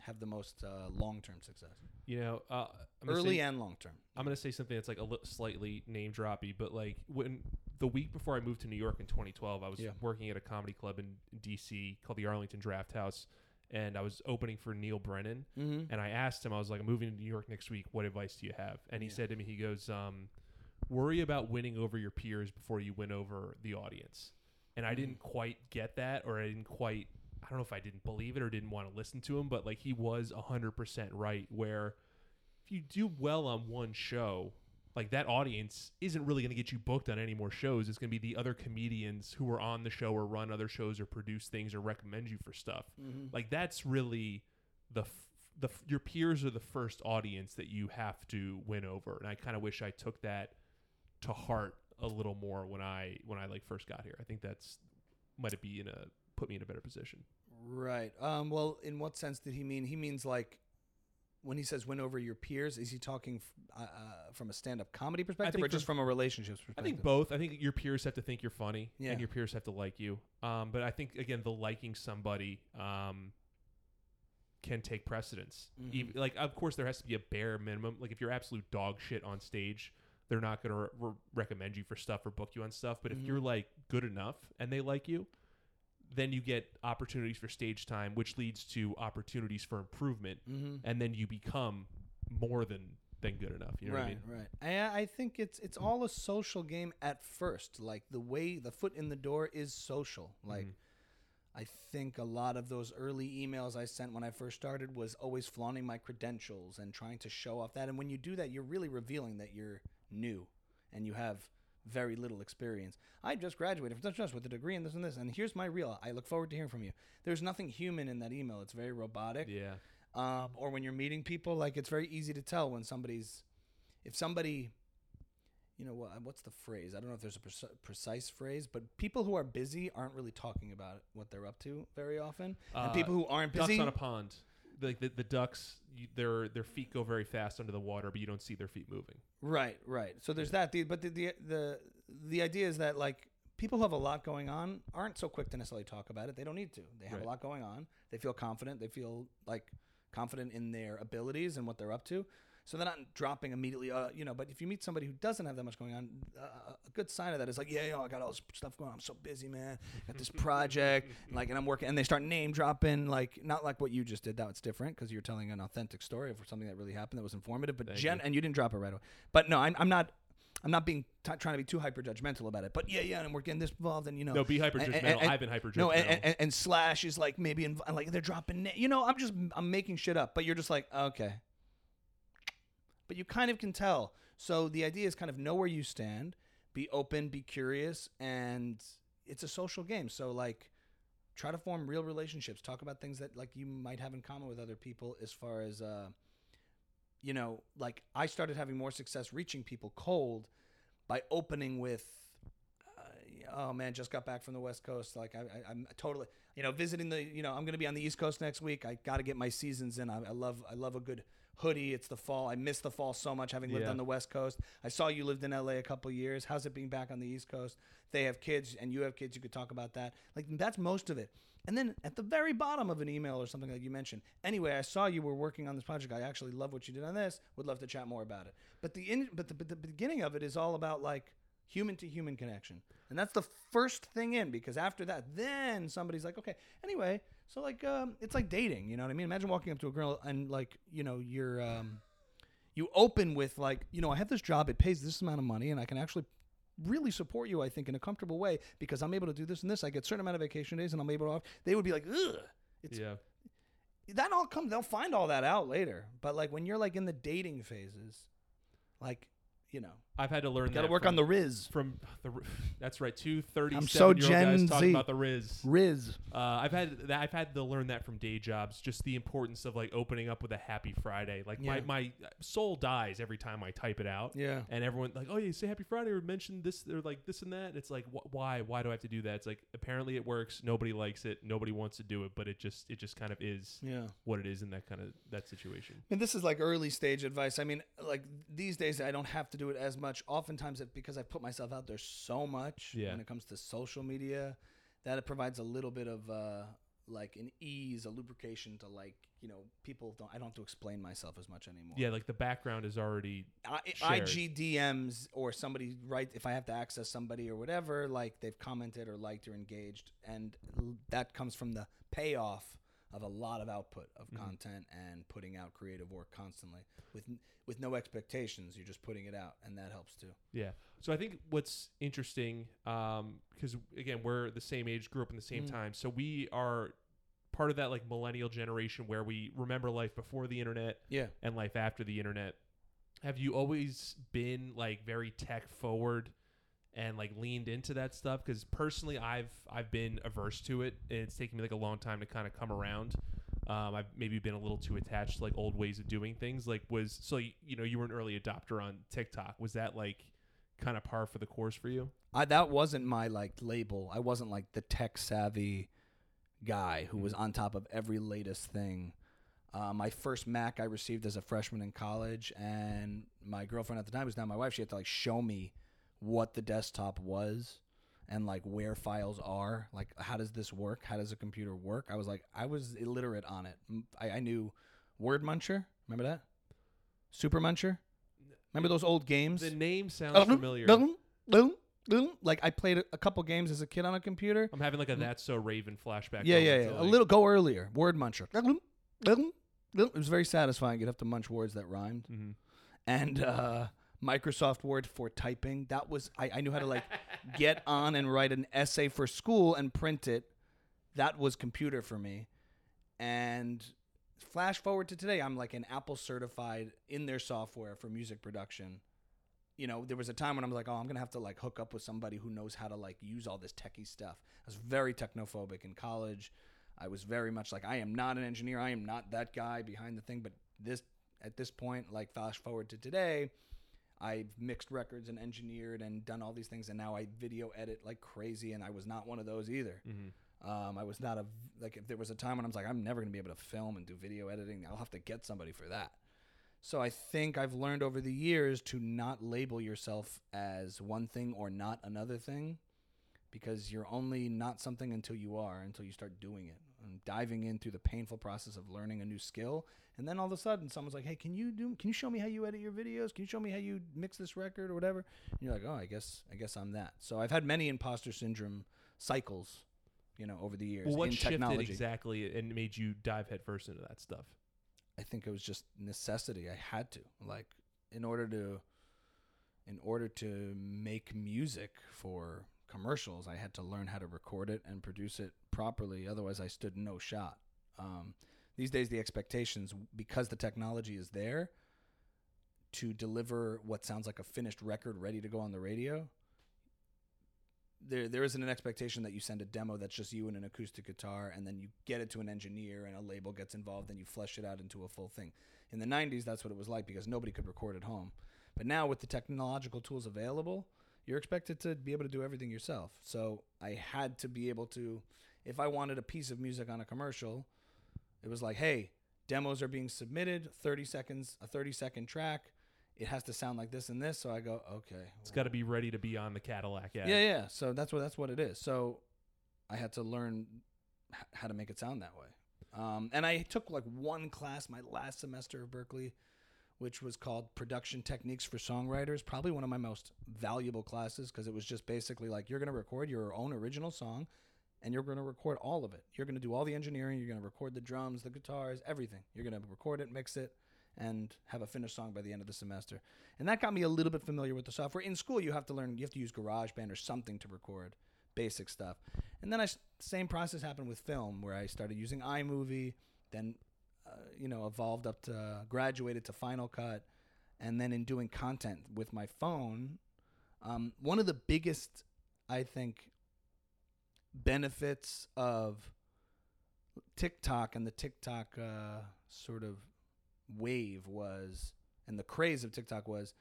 have the most uh, long-term success, You know, uh, early say- and long-term. I'm gonna say something that's like a li- slightly name droppy, but like when the week before I moved to New York in 2012, I was Yeah. working at a comedy club in DC called the Arlington Draft House, and I was opening for Neal Brennan. Mm-hmm. And I asked him, I was like, I'm moving to New York next week. What advice do you have? And he Yeah. said to me, he goes, um, worry about winning over your peers before you win over the audience. And I Mm. didn't quite get that, or I didn't quite, I don't know if I didn't believe it or didn't want to listen to him, but like he was 100% right. Where if you do well on one show, like that audience isn't really going to get you booked on any more shows. It's going to be the other comedians who are on the show or run other shows or produce things or recommend you for stuff. Mm-hmm. Like that's really the f- the f- your peers are the first audience that you have to win over, and I kind of wish I took that to heart a little more when I when I like first got here. I think that's might it be in a put me in a better position. Right. Um, well, in what sense did he mean? He means like when he says win over your peers, is he talking f- uh, uh, from a stand-up comedy perspective think or just from- from a relationships perspective? I think both. I think your peers have to think you're funny, Yeah. and your peers have to like you. Um, but I think again, the liking somebody um, can take precedence. Mhm. Even, like, of course, there has to be a bare minimum. Like, if you're absolute dog shit on stage, they're not going to re- recommend you for stuff or book you on stuff. But if Mhm. you're like good enough and they like you, then you get opportunities for stage time, which leads to opportunities for improvement, Mm-hmm. and then you become more than than good enough. You know right, what I mean? right. I, I think it's it's all a social game at first. Like the way the foot in the door is social. Like Mhm. I think a lot of those early emails I sent when I first started was always flaunting my credentials and trying to show off that. And when you do that, you're really revealing that you're new and you have very little experience. I just graduated from just with a degree in this and this, and here's my reel. I look forward to hearing from you. There's nothing human in that email. It's very robotic Yeah. um, or when you're meeting people, like it's very easy to tell when somebody's, if somebody, you know, what, what's the phrase? I don't know if there's a preci- precise phrase, but people who are busy aren't really talking about what they're up to very often, and Uh, people who aren't busy. Ducks on a pond. Like the, the ducks, you, their their feet go very fast under the water, but you don't see their feet moving. right, right. So there's that. The, but the, the the the idea is that like people who have a lot going on aren't so quick to necessarily talk about it. They don't need to. They have Right. a lot going on. They feel confident. They feel like confident in their abilities and what they're up to. So they're not dropping immediately, uh, you know. But if you meet somebody who doesn't have that much going on, uh, a good sign of that is like, yeah, yo, I got all this stuff going on. I'm so busy, man. Got this project, and, like, and I'm working. And they start name dropping, like, not like what you just did. That was different because you're telling an authentic story of something that really happened that was informative. But Thank gen, you. and you didn't drop it right away. But no, I'm, I'm not. I'm not being t- trying to be too hyper judgmental about it. But yeah, yeah, and we're getting this involved, and you know, No, be hyper judgmental. I've been hyper judgmental. no, and, and, and slash is like maybe inv- like they're dropping. Na- you know, I'm just I'm making shit up, but you're just like okay. But you kind of can tell. So the idea is kind of know where you stand, be open, be curious, and it's a social game. So like, try to form real relationships. Talk about things that like you might have in common with other people. As far as uh, you know, like I started having more success reaching people cold by opening with uh, oh man, just got back from the West Coast. Like I, I'm totally, you know, visiting the, you know, I'm going to be on the East Coast next week. I got to get my seasons in. I, I love, I love a good hoodie. It's the fall. I miss the fall so much, having lived Yeah. on the West Coast. I saw you lived in LA a couple years. How's it being back on the East Coast? They have kids, and you have kids. You could talk about that. Like that's most of it. And then at the very bottom of an email or something like you mentioned. Anyway, I saw you were working on this project. I actually love what you did on this. Would love to chat more about it. But the in, but the, but the beginning of it is all about like human to human connection. And that's the first thing in because after that, then somebody's like, okay, anyway, so like, um, it's like dating, you know what I mean? Imagine walking up to a girl and like, you know, you're, um, you open with like, you know, I have this job, it pays this amount of money and I can actually really support you, I think, in a comfortable way because I'm able to do this and this. I get certain amount of vacation days and I'm able to, Off. they would be like, ugh. It's, yeah. that all comes, they'll find all that out later. But like when you're like in the dating phases, like, you know, I've had to learn that. got to work from, on the Riz. from the. That's right. Two thirty. I'm so guys Gen talking Z. about the Riz. Riz. Uh, I've had that. I've had to learn that from day jobs. Just the importance of like opening up with a Happy Friday. Like Yeah. my my soul dies every time I type it out. Yeah. And everyone like, oh yeah, say Happy Friday or mention this or like this and that. And it's like, wh- why? Why do I have to do that? It's like apparently it works. Nobody likes it. Nobody wants to do it. But it just it just kind of is Yeah. what it is in that kind of that situation. And this is like early stage advice. I mean, like these days, I don't have to do it as much. Oftentimes, it, because I put myself out there so much Yeah. when it comes to social media, that it provides a little bit of uh, like an ease, a lubrication to like you know people don't. I don't have to explain myself as much anymore. Yeah, like the background is already I, shared. IG DMs or somebody right if I have to access somebody or whatever, like they've commented or liked or engaged, and l- that comes from the payoff of a lot of output of Mhm. content and putting out creative work constantly with with no expectations. You're just putting it out, and that helps too. Yeah. So I think what's interesting, because again, we're the same age, grew up in the same Mm. time, so we are part of that like millennial generation where we remember life before the internet Yeah. and life after the internet. Have you always been like very tech forward and like leaned into that stuff? Because personally, I've I've been averse to it, and it's taken me like a long time to kind of come around. Um, I've maybe been a little too attached to like old ways of doing things. Like was so you, you know you were an early adopter on TikTok. Was that like kind of par for the course for you? I, that wasn't my like label. I wasn't like the tech savvy guy who was on top of every latest thing. Uh, my first Mac I received as a freshman in college, and my girlfriend at the time was now my wife. She had to like show me what the desktop was and like where files are. Like, how does this work? How does a computer work? I was like, I was illiterate on it. i, I knew Word Muncher. Remember that? Super Muncher. Remember those old games? The name sounds Uh-huh. familiar. Uh-huh. Uh-huh. like I played a, couple games as a kid on a computer. I'm having like a that's so Raven flashback. Yeah, yeah, yeah. to, A little go earlier. Word muncher. It was very satisfying. You'd have to munch words that rhymed. Mhm. And uh, Microsoft Word for typing. That was I, I knew how to like get on and write an essay for school and print it. That was computer for me. And flash forward to today, I'm like an Apple certified in their software for music production. You know, there was a time when I'm like, oh, I'm gonna have to like hook up with somebody who knows how to like use all this techie stuff. I was very technophobic in college. I was very much like, I am not an engineer. I am not that guy behind the thing. But this, at this point, like flash forward to today, I've mixed records and engineered and done all these things, and now I video edit like crazy. And I was not one of those either. Mhm. Um, I was not a like. If there was a time when I was like, I'm never gonna be able to film and do video editing, I'll have to get somebody for that. So I think I've learned over the years to not label yourself as one thing or not another thing, because you're only not something until you are, until you start doing it and diving in through the painful process of learning a new skill. And then all of a sudden, someone's like, "Hey, can you do? Can you show me how you edit your videos? Can you show me how you mix this record or whatever?" And you're like, "Oh, I guess, I guess I'm that." So I've had many imposter syndrome cycles, you know, over the years Well, what shifted technology. exactly and made you dive headfirst into that stuff? I think it was just necessity. I had to like in order to in order to make music for commercials, I had to learn how to record it and produce it properly. Otherwise, I stood no shot. Um, these days, the expectations because the technology is there to deliver what sounds like a finished record ready to go on the radio. There, there isn't an expectation that you send a demo that's just you and an acoustic guitar, and then you get it to an engineer, and a label gets involved, and you flesh it out into a full thing. In the '90s, that's what it was like because nobody could record at home. But now, with the technological tools available, you're expected to be able to do everything yourself. So I had to be able to, if I wanted a piece of music on a commercial, it was like, hey, demos are being submitted, 30 seconds, a 30 second track. It has to sound like this and this. So I go, okay. It's got to be ready to be on the Cadillac ad. Yeah, yeah. So that's what that's what it is. So I had to learn h- how to make it sound that way. Um, and I took like one class my last semester of Berklee, which was called Production Techniques for Songwriters. Probably one of my most valuable classes because it was just basically like you're going to record your own original song, and you're going to record all of it. You're going to do all the engineering. You're going to record the drums, the guitars, everything. You're going to record it, mix it, and have a finished song by the end of the semester. And that got me a little bit familiar with the software. In school, you have to learn, you have to use GarageBand or something to record basic stuff. And then I same process happened with film, where I started using iMovie, then uh, you know evolved up to graduated to Final Cut, and then in doing content with my phone, um, one of the biggest, I think, benefits of TikTok and the TikTok uh, sort of wave was, and the craze of TikTok was,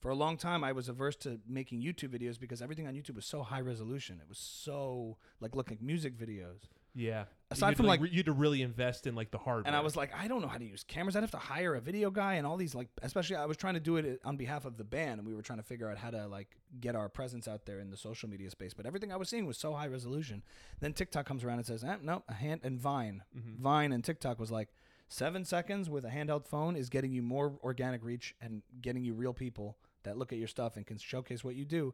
for a long time I was averse to making YouTube videos because everything on YouTube was so high resolution. It was so like looking music videos. Yeah. Aside from, like- re- you had to really invest in like the hardware. And I was like, I don't know how to use cameras. I'd have to hire a video guy and all these like, especially I was trying to do it on behalf of the band, and we were trying to figure out how to like get our presence out there in the social media space. But everything I was seeing was so high resolution. Then TikTok comes around and says, eh, no, a hand and Vine, Mm-hmm. Vine and TikTok was like seven seconds with a handheld phone is getting you more organic reach and getting you real people that look at your stuff and can showcase what you do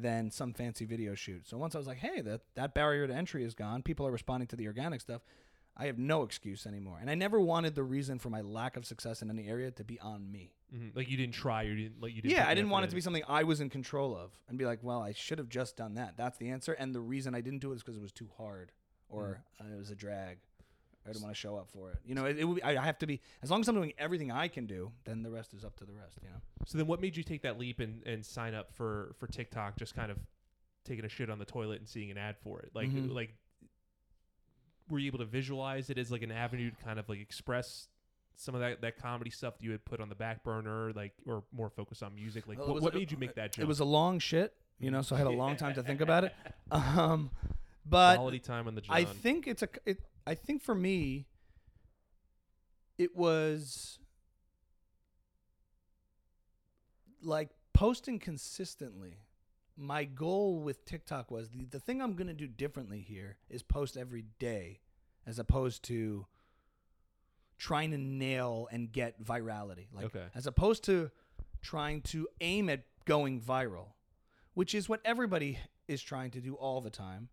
than some fancy video shoot. So once I was like, hey, that that barrier to entry is gone. People are responding to the organic stuff. I have no excuse anymore. And I never wanted the reason for my lack of success in any area to be on me. Mhm. like you didn't try or you didn't like you didn't. Yeah, I didn't want it to be something I was in control of and be like, well, I should have just done that. That's the answer. And the reason I didn't do it is because it was too hard or uh, it was a drag. I didn't want to show up for it. You know, it, it would be, I have to be, as long as I'm doing everything I can do, then the rest is up to the rest, you know? So then, what made you take that leap and, and sign up for for TikTok? Just kind of taking a shit on the toilet and seeing an ad for it. Like Mhm. like, were you able to visualize it as like an avenue to kind of like express some of that, that comedy stuff that you had put on the back burner, like or more focus on music? Like, Well, what, was what a- made you make that jump? It was a long shit, you know, so I had a long time to think about it. Um, but quality time on the John. I think it's a. It, I think for me, it was like posting consistently. My goal with TikTok was the, the thing I'm going to do differently here is post every day as opposed to trying to nail and get virality. Like Okay. as opposed to trying to aim at going viral, which is what everybody is trying to do all the time.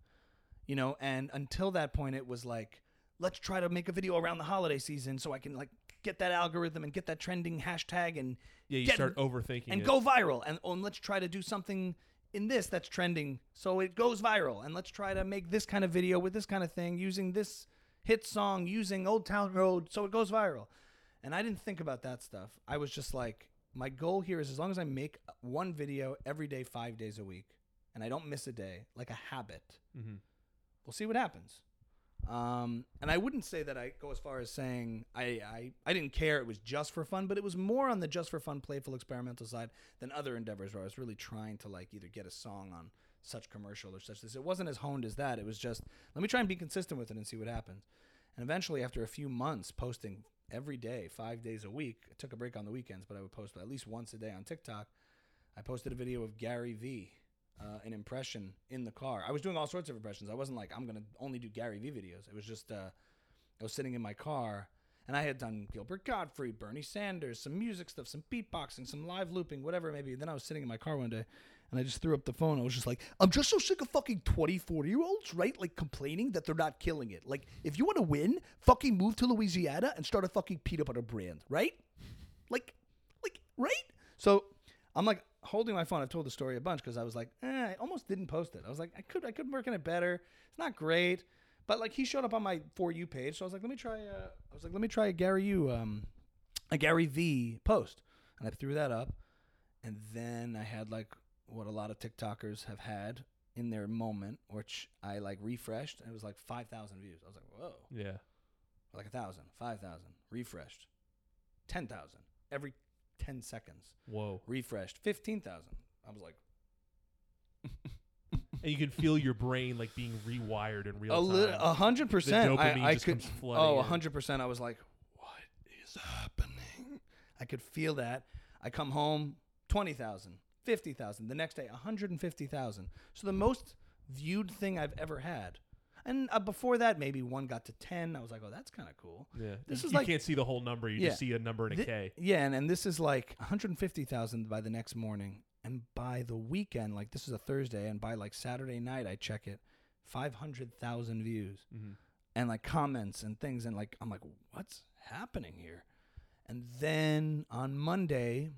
You know, and until that point it was like let's try to make a video around the holiday season so I can like get that algorithm and get that trending hashtag and Yeah, you get- start overthinking and it. go viral and, oh, and let's try to do something in this that's trending so it goes viral and let's try to make this kind of video with this kind of thing using this hit song using old town road so it goes viral and i didn't think about that stuff i was just like my goal here is as long as i make one video every day five days a week and i don't miss a day like a habit Mhm. we'll see what happens. Um, and I wouldn't say that I go as far as saying I, I, I didn't care it was just for fun, but it was more on the just for fun, playful, experimental side than other endeavors where I was really trying to like either get a song on such commercial or such this. It wasn't as honed as that. It was just let me try and be consistent with it and see what happens. And eventually, after a few months posting every day, five days a week, I took a break on the weekends, but I would post at least once a day on TikTok. I posted a video of Gary Vee, uh, an impression in the car. I was doing all sorts of impressions. I wasn't like I'm gonna only do Gary Vee videos. It was just uh, I was sitting in my car and I had done Gilbert Gottfried, Bernie Sanders, some music stuff, some beatboxing, some live looping, whatever it may be. Then I was sitting in my car one day and I just threw up the phone. I was just like, I'm just so sick of fucking 20, 40 year olds, right? Like complaining that they're not killing it. Like, if you want to win, fucking move to Louisiana and start a fucking peanut butter brand, right? Like, like, right? So I'm like holding my phone. I've told the story a bunch because I was like, eh, I almost didn't post it. I was like, I could, I could work on it better. It's not great, but like he showed up on my for you page, so I was like, let me try. Uh, I was like, let me try a Gary U, um, a Gary Vee post, and I threw that up, and then I had like what a lot of TikTokers have had in their moment, which I like refreshed, and it was like five thousand views. I was like, whoa Yeah. like a thousand, five thousand, refreshed, ten thousand every ten seconds, Whoa. refreshed, fifteen thousand. I was like, And you can feel your brain like being rewired in real a time. li- a hundred percent. I, I just could, comes flooding oh, a in. hundred percent. I was like, what is happening? I could feel that. I come home, 20,000, 50,000. The next day, 150,000. So the most viewed thing I've ever had. And uh, before that, maybe one got to 10. I was like, oh, that's kind of cool. yeah. this you, is you like- can't see the whole number. You just see a number and a K. Thi- Yeah, and, and this is like 150,000 by the next morning. And by the weekend, like this is a Thursday, and by like Saturday night, I check it, 500,000 views hmm and like comments and things. And like, I'm like, what's happening here? And then on Monday,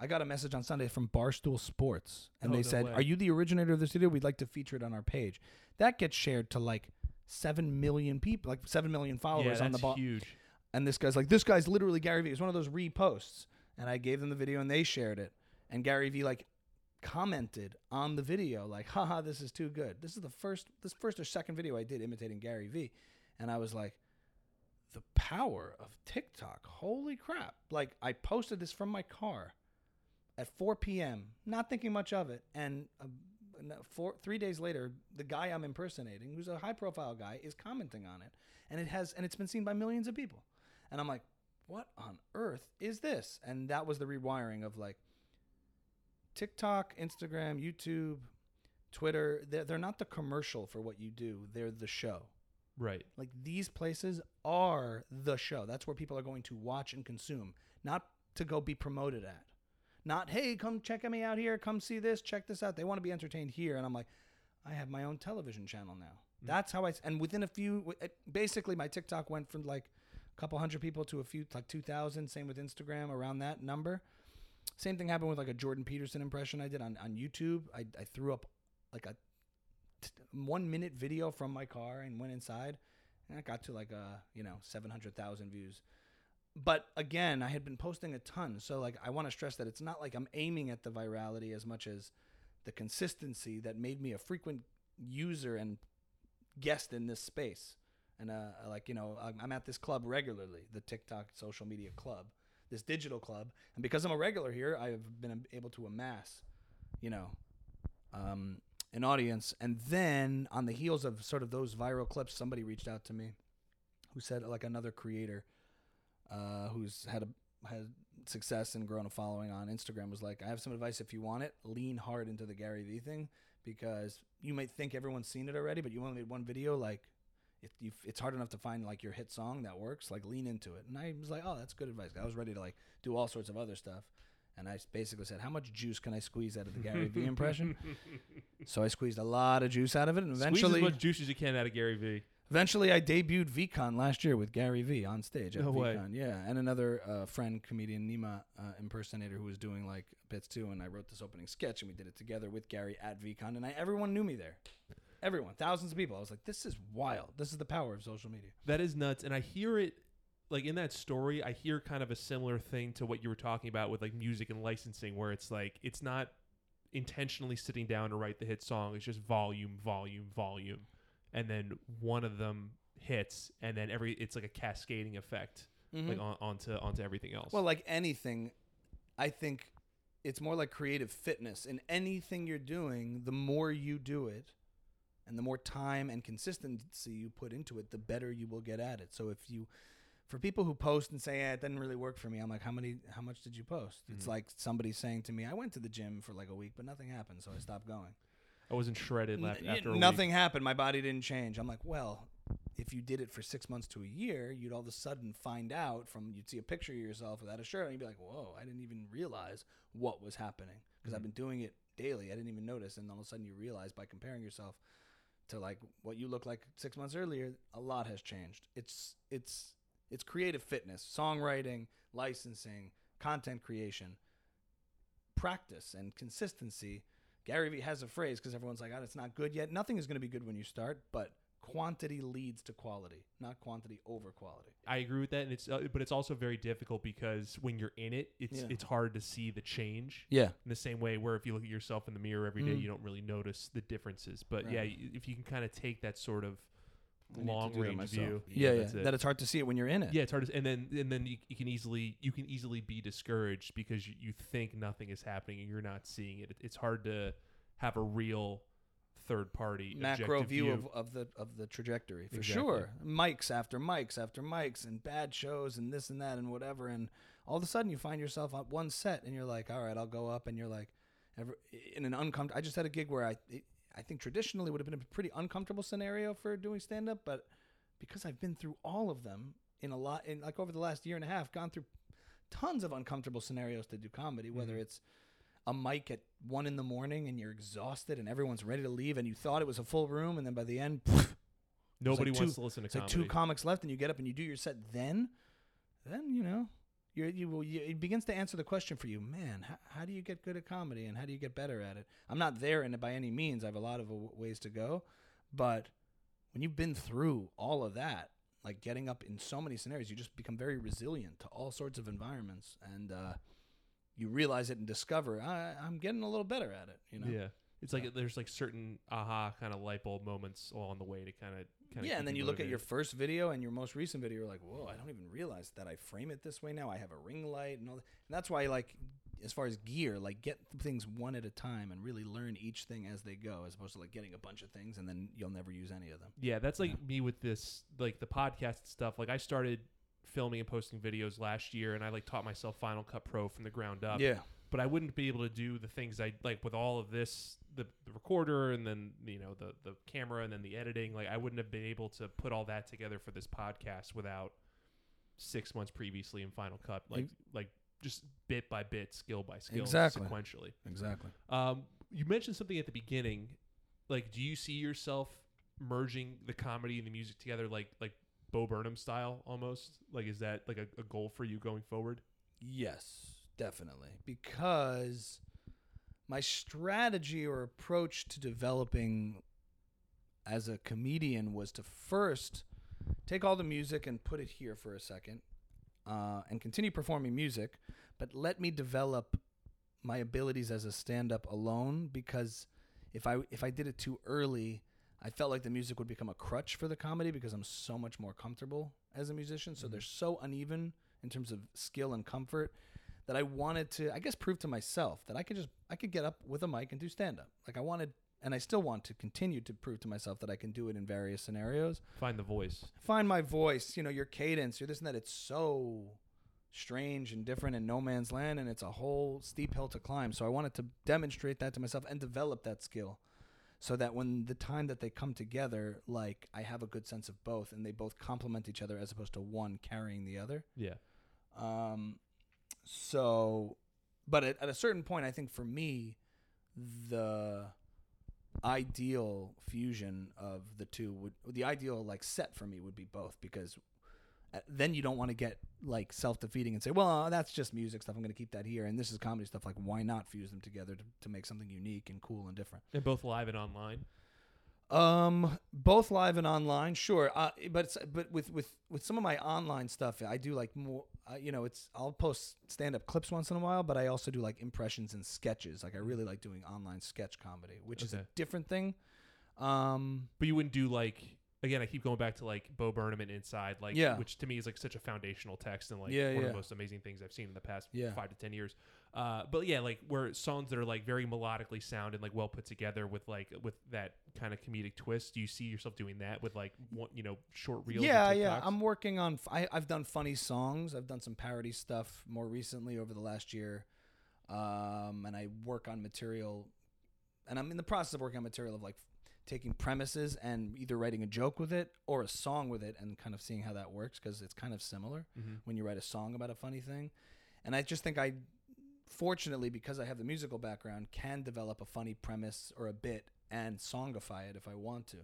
I got a message on Sunday from Barstool Sports, and Oh, they no said, way. Are you the originator of this video? We'd like to feature it on our page. That gets shared to like 7 million people, like 7 million Yeah, followers that's on the ball. huge. And this guy's like, this guy's literally Gary Vee. It's one of those reposts. And I gave them the video and they shared it. And Gary Vee like commented on the video, like, haha, this is too good. This is the first this first or second video I did imitating Gary Vee. And I was like, the power of TikTok. Holy crap. Like I posted this from my car at 4 p.m., not thinking much of it. And uh, no, four, three days later, the guy I'm impersonating, who's a high profile guy, is commenting on it. And it has and it's been seen by millions of people. And I'm like, what on earth is this? And that was the rewiring of like TikTok, Instagram, YouTube, Twitter. They're, they're not the commercial for what you do, they're the show. Right. Like these places are the show. That's where people are going to watch and consume, not to go be promoted at. Not, hey, come check me out here. Come see this. Check this out. They want to be entertained here. And I'm like, I have my own television channel now. Mm. That's how I, and within a few, basically my TikTok went from like a couple hundred people to a few, like 2,000. Same with Instagram, around that number. Same thing happened with like a Jordan Peterson impression I did on, on YouTube. I, I threw up like a t- one minute video from my car and went inside and it got to like a, you know 700,000 views but again I had been posting a ton so like I want to stress that it's not like I'm aiming at the virality as much as the consistency that made me a frequent user and guest in this space and uh like you know I'm- at this club regularly the TikTok social media club this digital club and because I'm a regular here I've been able to amass you know um, an audience. And then on the heels of sort of those viral clips, somebody reached out to me who said, like another creator uh, who's had a had success and grown a following on Instagram was like, I have some advice if you want it, lean hard into the Gary Vee thing because you might think everyone's seen it already, but you only made one video. Like, if you, it's hard enough to find like your hit song that works, like lean into it. And I was like, oh, that's good advice. I was ready to like do all sorts of other stuff. And I basically said, "How much juice can I squeeze out of the Gary Vee impression?" So I squeezed a lot of juice out of it, and Squeeze eventually, as much juice as you can out of Gary Vee. Eventually, I debuted VeeCon last year with Gary Vee on stage at No way. VeeCon. Yeah, and another uh, friend, comedian Nima uh, impersonator, who was doing like bits too. And I wrote this opening sketch, and we did it together with Gary at VeeCon, and I, everyone knew me there. Everyone, thousands of people. I was like, "This is wild. This is the power of social media." That is nuts, and I hear it like in that story. I hear kind of a similar thing to what you were talking about with like music and licensing, where it's like it's not intentionally sitting down to write the hit song. It's just volume, volume, volume, and then one of them hits, and then every it's like a cascading effect, like on, onto onto everything else. Well, like anything, I think it's more like creative fitness. In anything you're doing, the more you do it and the more time and consistency you put into it, the better you will get at it. So if you for people who post and say, "Yeah, it didn't really work for me," I'm like, "How many? How much did you post?" It's Mhm. like somebody saying to me, "I went to the gym for like a week, but nothing happened, so I stopped going." I wasn't shredded N- after a week. nothing happened. My body didn't change. I'm like, well, if you did it for six months to a year, you'd all of a sudden find out from you'd see a picture of yourself without a shirt, and you'd be like, whoa, I didn't even realize what was happening because I've Mhm. been doing it daily. I didn't even notice, and all of a sudden you realize by comparing yourself to like what you looked like six months earlier, a lot has changed. It's it's it's creative fitness, songwriting, licensing, content creation, practice, and consistency. Gary Vee has a phrase because everyone's like, "Oh, it's not good yet." Nothing is going to be good when you start, but quantity leads to quality, not quantity over quality. I agree with that, and it's uh, but it's also very difficult because when you're in it, it's Yeah. it's hard to see the change. Yeah, in the same way where if you look at yourself in the mirror every day, Mm. you don't really notice the differences. But Right. yeah, if you can kind of take that sort of I need to long do that range myself. view, Yeah, yeah, that's it. that it's hard to see it when you're in it. yeah, it's hard to, and then and then you, you can easily you can easily be discouraged because you, you think nothing is happening and you're not seeing it. It- It's hard to have a real third party macro objective view, Of, of the of the trajectory for Exactly. sure mics after mics after mics and bad shows and this and that and whatever and all of a sudden you find yourself on one set and you're like all right i'll go up and you're like ever, in an uncomfortable i just had a gig where i it, i think traditionally would have been a pretty uncomfortable scenario for doing stand up but because i've been through all of them in a lot in like over the last year and a half gone through tons of uncomfortable scenarios to do comedy whether Mhm. it's a mic at one in the morning and you're exhausted and everyone's ready to leave and you thought it was a full room and then by the end Nobody like wants two- to listen to it's like comedy. two comics left and you get up and you do your set then then you know you're, you will you, it begins to answer the question for you man how, how do you get good at comedy and how do you get better at it? I'm not there in it by any means. I have a lot of ways to go but when you've been through all of that like getting up in so many scenarios you just become very resilient to all sorts of environments and uh, you realize it and discover I, i'm getting a little better at it you know? Yeah, it's like there's like certain aha kind of light bulb moments along the way to kind of kind of yeah, and then you look at your first video and your most recent video, you're like, whoa, I don't even realize that I frame it this way now. I have a ring light and all that. And that's why, like, as far as gear, like, get things one at a time and really learn each thing as they go, as opposed to, like, getting a bunch of things and then you'll never use any of them. Yeah, that's like Yeah. me with this, like the podcast stuff. Like I started filming and posting videos last year, and I like taught myself Final Cut Pro from the ground up. Yeah. But I wouldn't be able to do the things I like with all of this, the, the recorder, and then you know the the camera, and then the editing. Like I wouldn't have been able to put all that together for this podcast without six months previously in Final Cut. Like like just bit by bit, skill by skill, Exactly. sequentially. Exactly. Um, you mentioned something at the beginning. Like, do you see yourself merging the comedy and the music together, like like Bo Burnham style, almost? Like, is that like a, a goal for you going forward? Yes, definitely. Because my strategy or approach to developing as a comedian was to first take all the music and put it here for a second uh, and continue performing music, but let me develop my abilities as a stand up alone because if I if I did it too early, I felt like the music would become a crutch for the comedy because I'm so much more comfortable as a musician. So Mhm. they're so uneven in terms of skill and comfort that I wanted to I guess prove to myself that I could just I could get up with a mic and do stand up. Like I wanted and I still want to continue to prove to myself that I can do it in various scenarios. Find the voice. Find my voice, you know, your cadence, your this and that. It's so strange and different in no man's land and it's a whole steep hill to climb. So I wanted to demonstrate that to myself and develop that skill so that when the time that they come together, like I have a good sense of both and they both complement each other as opposed to one carrying the other. Yeah. Um, so but at, at a certain point, I think for me, the ideal fusion of the two would the ideal like set for me would be both because uh, then you don't want to get like self-defeating and say well uh, that's just music stuff i'm going to keep that here and this is comedy stuff like why not fuse them together to, to make something unique and cool and different they're both live and online. Um, both live and online, sure. Uh, but it's, but with with with some of my online stuff, I do like more. Uh, you know, it's I'll post stand up clips once in a while, but I also do like impressions and sketches. Like I really like doing online sketch comedy, which is a Okay. different thing. Um, But you wouldn't do like again. I keep going back to like Bo Burnham and Inside, like Yeah. which to me is like such a foundational text and like Yeah, one of yeah. the most amazing things I've seen in the past Yeah. five to ten years. Uh, but yeah, like where songs that are like very melodically sound and like well put together with like with that kind of comedic twist. Do you see yourself doing that with like one, you know, short reels? yeah, yeah. I'm working on. I've done funny songs. I've done some parody stuff more recently over the last year, um, and I work on material. And I'm in the process of working on material of like taking premises and either writing a joke with it or a song with it, and kind of seeing how that works because it's kind of similar Mhm. when you write a song about a funny thing. And I just think I, fortunately, because I have the musical background, can develop a funny premise or a bit and songify it if I want to.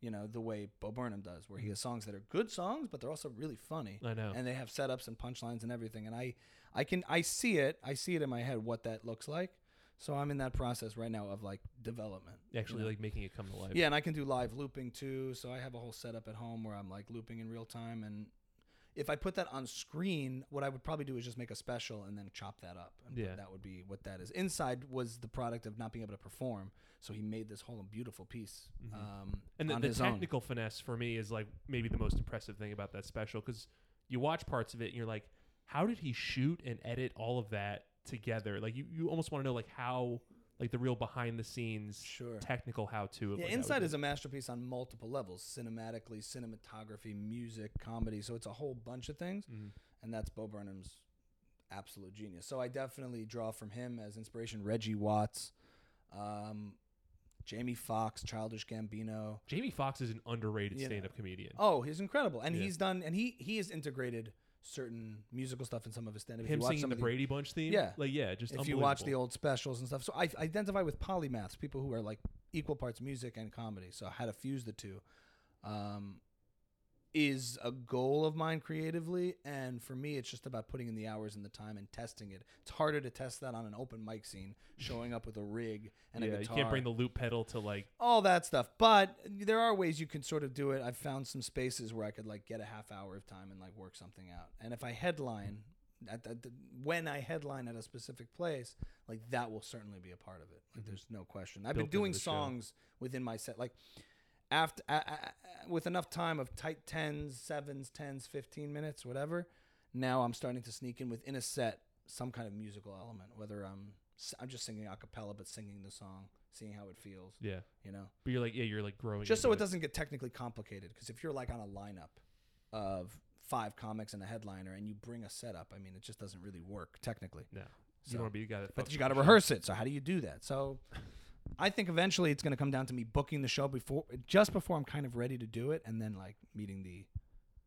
You know, the way Bo Burnham does, where he mm-hmm. has songs that are good songs, but they're also really funny. I know. And they have setups and punchlines and everything. And I, I can, I see it. I see it in my head what that looks like. So I'm in that process right now of like development. you Actually, know? like making it come to life. Yeah, and I can do live looping too. So I have a whole setup at home where I'm like looping in real time. And if I put that on screen, what I would probably do is just make a special and then chop that up. And Yeah. that would be what that is. Inside was the product of not being able to perform, so he made this whole beautiful piece Mhm. um, And the, the his own. technical finesse for me is like maybe the most impressive thing about that special because you watch parts of it and you're like, how did he shoot and edit all of that together? Like you, you almost want to know like how like the real behind the scenes Sure. technical how to. Yeah, Inside is a masterpiece on multiple levels: cinematically, cinematography, music, comedy. So it's a whole bunch of things, hmm and that's Bo Burnham's absolute genius. So I definitely draw from him as inspiration. Reggie Watts, um, Jamie Foxx, Childish Gambino. Jamie Foxx is an underrated You know. stand-up comedian. Oh, he's incredible, and Yeah. he's done, and he he has integrated certain musical stuff in some of his stand-up. Him you singing the of Brady Bunch theme. Yeah. like yeah, just if you watch the old specials and stuff. So I identify with polymaths, people who are like equal parts music and comedy. So how to fuse the two um, is a goal of mine creatively, and for me, it's just about putting in the hours and the time and testing it. It's harder to test that on an open mic scene, showing up with a rig and yeah, a you can't bring the loop pedal to like all that stuff. But there are ways you can sort of do it. I've found some spaces where I could like get a half hour of time and like work something out. And if I headline at, at the, when I headline at a specific place, like that will certainly be a part of it. Like Mhm. there's no question. I've Built been doing the show. songs within my set, like after uh, uh, with enough time of tight tens, sevens, tens, fifteen minutes, whatever. Now I'm starting to sneak in within a set some kind of musical element, whether I'm I'm just singing a cappella but singing the song, seeing how it feels yeah. you know But you're like yeah, you're like growing. just so into it doesn't get technically complicated because if you're like on a lineup of five comics and a headliner and you bring a setup i mean it just doesn't really work technically No, you So- don't want to be the guy that. but you got to with the show. rehearse it so how do you do that so i think eventually it's going to come down to me booking the show before just before i'm kind of ready to do it and then like meeting the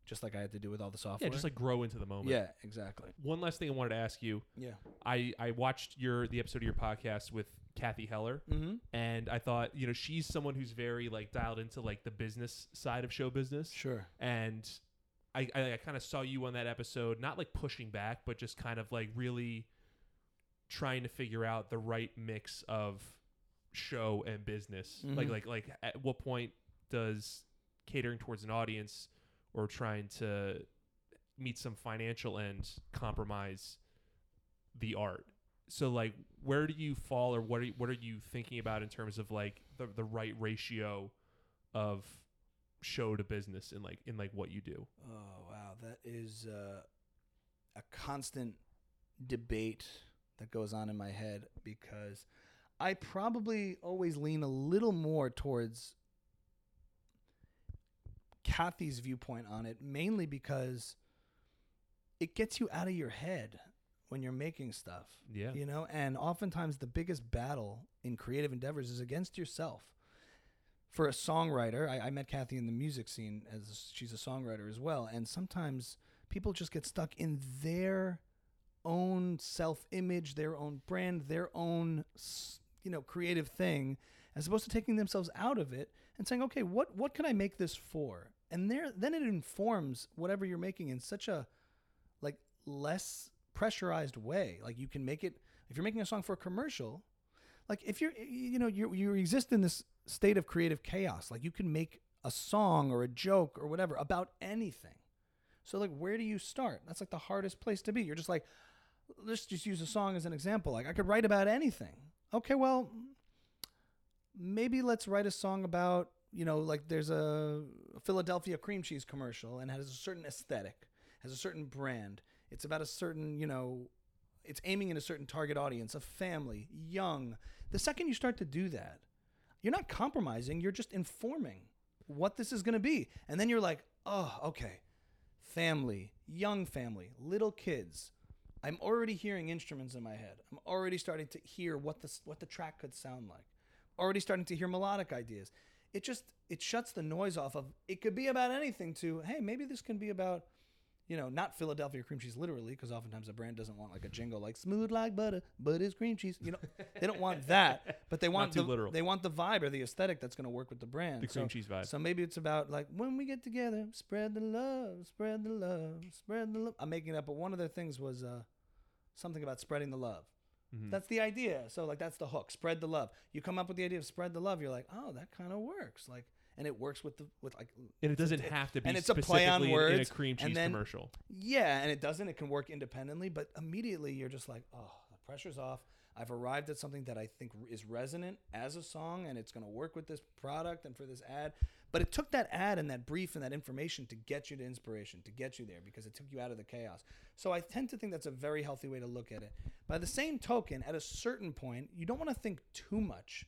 just like i had to do with all the software. Yeah, just like grow into the moment. yeah exactly. One last thing I wanted to ask you. yeah. I I watched your the episode of your podcast with Cathy Heller, mm-hmm. and I thought you know she's someone who's very like dialed into like the business side of show business, sure. And I I, I kind of saw you on that episode, not like pushing back, but just kind of like really trying to figure out the right mix of show and business. Like Mhm. like like at what point does catering towards an audience or trying to meet some financial end compromise the art? So like where do you fall or what are you, what are you thinking about in terms of like the the right ratio of show to business in like in like what you do? Oh wow, that is uh, a constant debate that goes on in my head because I probably always lean a little more towards Cathy's viewpoint on it, mainly because it gets you out of your head when you're making stuff Yeah. you know and oftentimes the biggest battle in creative endeavors is against yourself for a songwriter I, I met cathy in the music scene as she's a songwriter as well and sometimes people just get stuck in their own self-image, their own brand, their own s- you know creative thing, as opposed to taking themselves out of it and saying, okay, what what can I make this for? And there, then it informs whatever you're making in such a like less pressurized way. Like you can make it if you're making a song for a commercial, like if you're you know you you exist in this state of creative chaos. Like you can make a song or a joke or whatever about anything. So like where do you start? That's like the hardest place to be. You're just like let's just use a song as an example. Like I could write about anything. Okay, well maybe let's write a song about, you know, like there's a Philadelphia cream cheese commercial and has a certain aesthetic, has a certain brand. It's about a certain, you know, it's aiming at a certain target audience, a family, young. The second you start to do that, you're not compromising, you're just informing what this is going to be. And then you're like, oh, okay, family, young family, little kids. I'm already hearing instruments in my head. I'm already starting to hear what the, what the track could sound like. Already starting to hear melodic ideas. It just, it shuts the noise off of, it could be about anything to, hey, maybe this can be about you know, not Philadelphia cream cheese literally, because oftentimes a brand doesn't want like a jingle like smooth like butter, but it's cream cheese. You know, they don't want that, but they want too the literal. they want the vibe or the aesthetic that's going to work with the brand. The cream so, cheese vibe. So maybe it's about like when we get together, spread the love, spread the love, spread the love. I'm making it up, but one of their things was uh, something about spreading the love. Mhm. That's the idea. So like that's the hook. Spread the love. You come up with the idea of spread the love. You're like, oh, that kind of works. Like, and it works with the with like and it doesn't have to be and it's a play on specifically in- a words, cream and cheese then- commercial. Yeah, and it doesn't. It can work independently, but immediately you're just like, oh, the pressure's off. I've arrived at something that I think is resonant as a song, and it's going to work with this product and for this ad. But it took that ad and that brief and that information to get you to inspiration, to get you there, because it took you out of the chaos. So I tend to think that's a very healthy way to look at it. By the same token, at a certain point, you don't want to think too much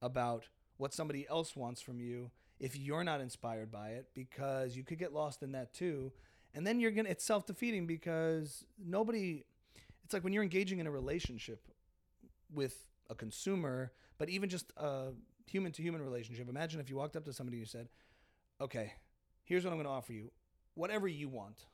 about what somebody else wants from you if you're not inspired by it because you could get lost in that too and then you're gonna it's self-defeating because nobody it's like when you're engaging in a relationship with a consumer but even just a human to human relationship. Imagine if you walked up to somebody and you said okay here's what i'm going to offer you. Whatever you want.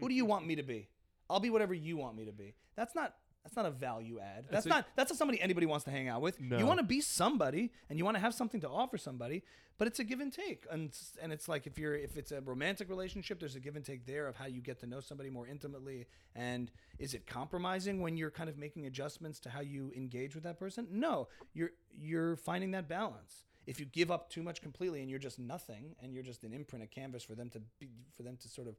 Who do you want me to be? I'll be whatever you want me to be. That's not that's not a value add. That's, That's a- not that's not somebody anybody wants to hang out with. No. You want to be somebody and you want to have something to offer somebody, but it's a give and take. And and it's like if you're if it's a romantic relationship, there's a give and take there of how you get to know somebody more intimately. And is it compromising when you're kind of making adjustments to how you engage with that person? No, you're you're finding that balance. If you give up too much completely and you're just nothing and you're just an imprint, a canvas for them to be, for them to sort of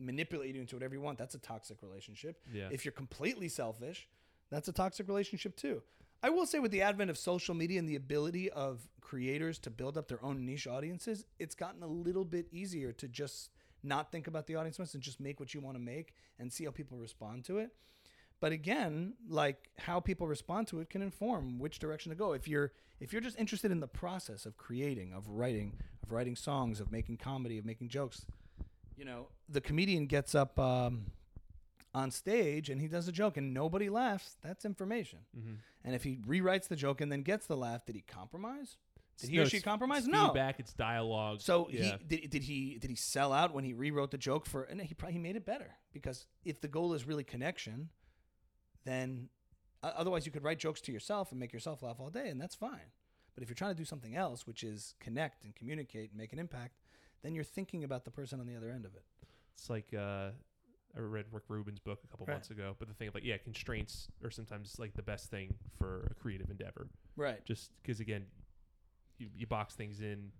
manipulate you into whatever you want, that's a toxic relationship. Yeah. If you're completely selfish, that's a toxic relationship too. I will say, with the advent of social media and the ability of creators to build up their own niche audiences, it's gotten a little bit easier to just not think about the audience much and just make what you want to make and see how people respond to it. But again, like how people respond to it can inform which direction to go. If you're if you're just interested in the process of creating, of writing, of writing songs, of making comedy, of making jokes, you know, the comedian gets up um, on stage and he does a joke and nobody laughs. That's information. Mhm. And if he rewrites the joke and then gets the laugh, did he compromise? Did he No, or she compromise? it's No. Feedback. It's dialogue. So yeah. he did, did he did he sell out when he rewrote the joke for and he probably he made it better because if the goal is really connection, then uh, otherwise you could write jokes to yourself and make yourself laugh all day and that's fine. But if you're trying to do something else, which is connect and communicate and make an impact, then you're thinking about the person on the other end of it. It's like uh, I read Rick Rubin's book a couple Right. months ago, but the thing of like, yeah, constraints are sometimes like the best thing for a creative endeavor. Right. Just because again, you, you box things in,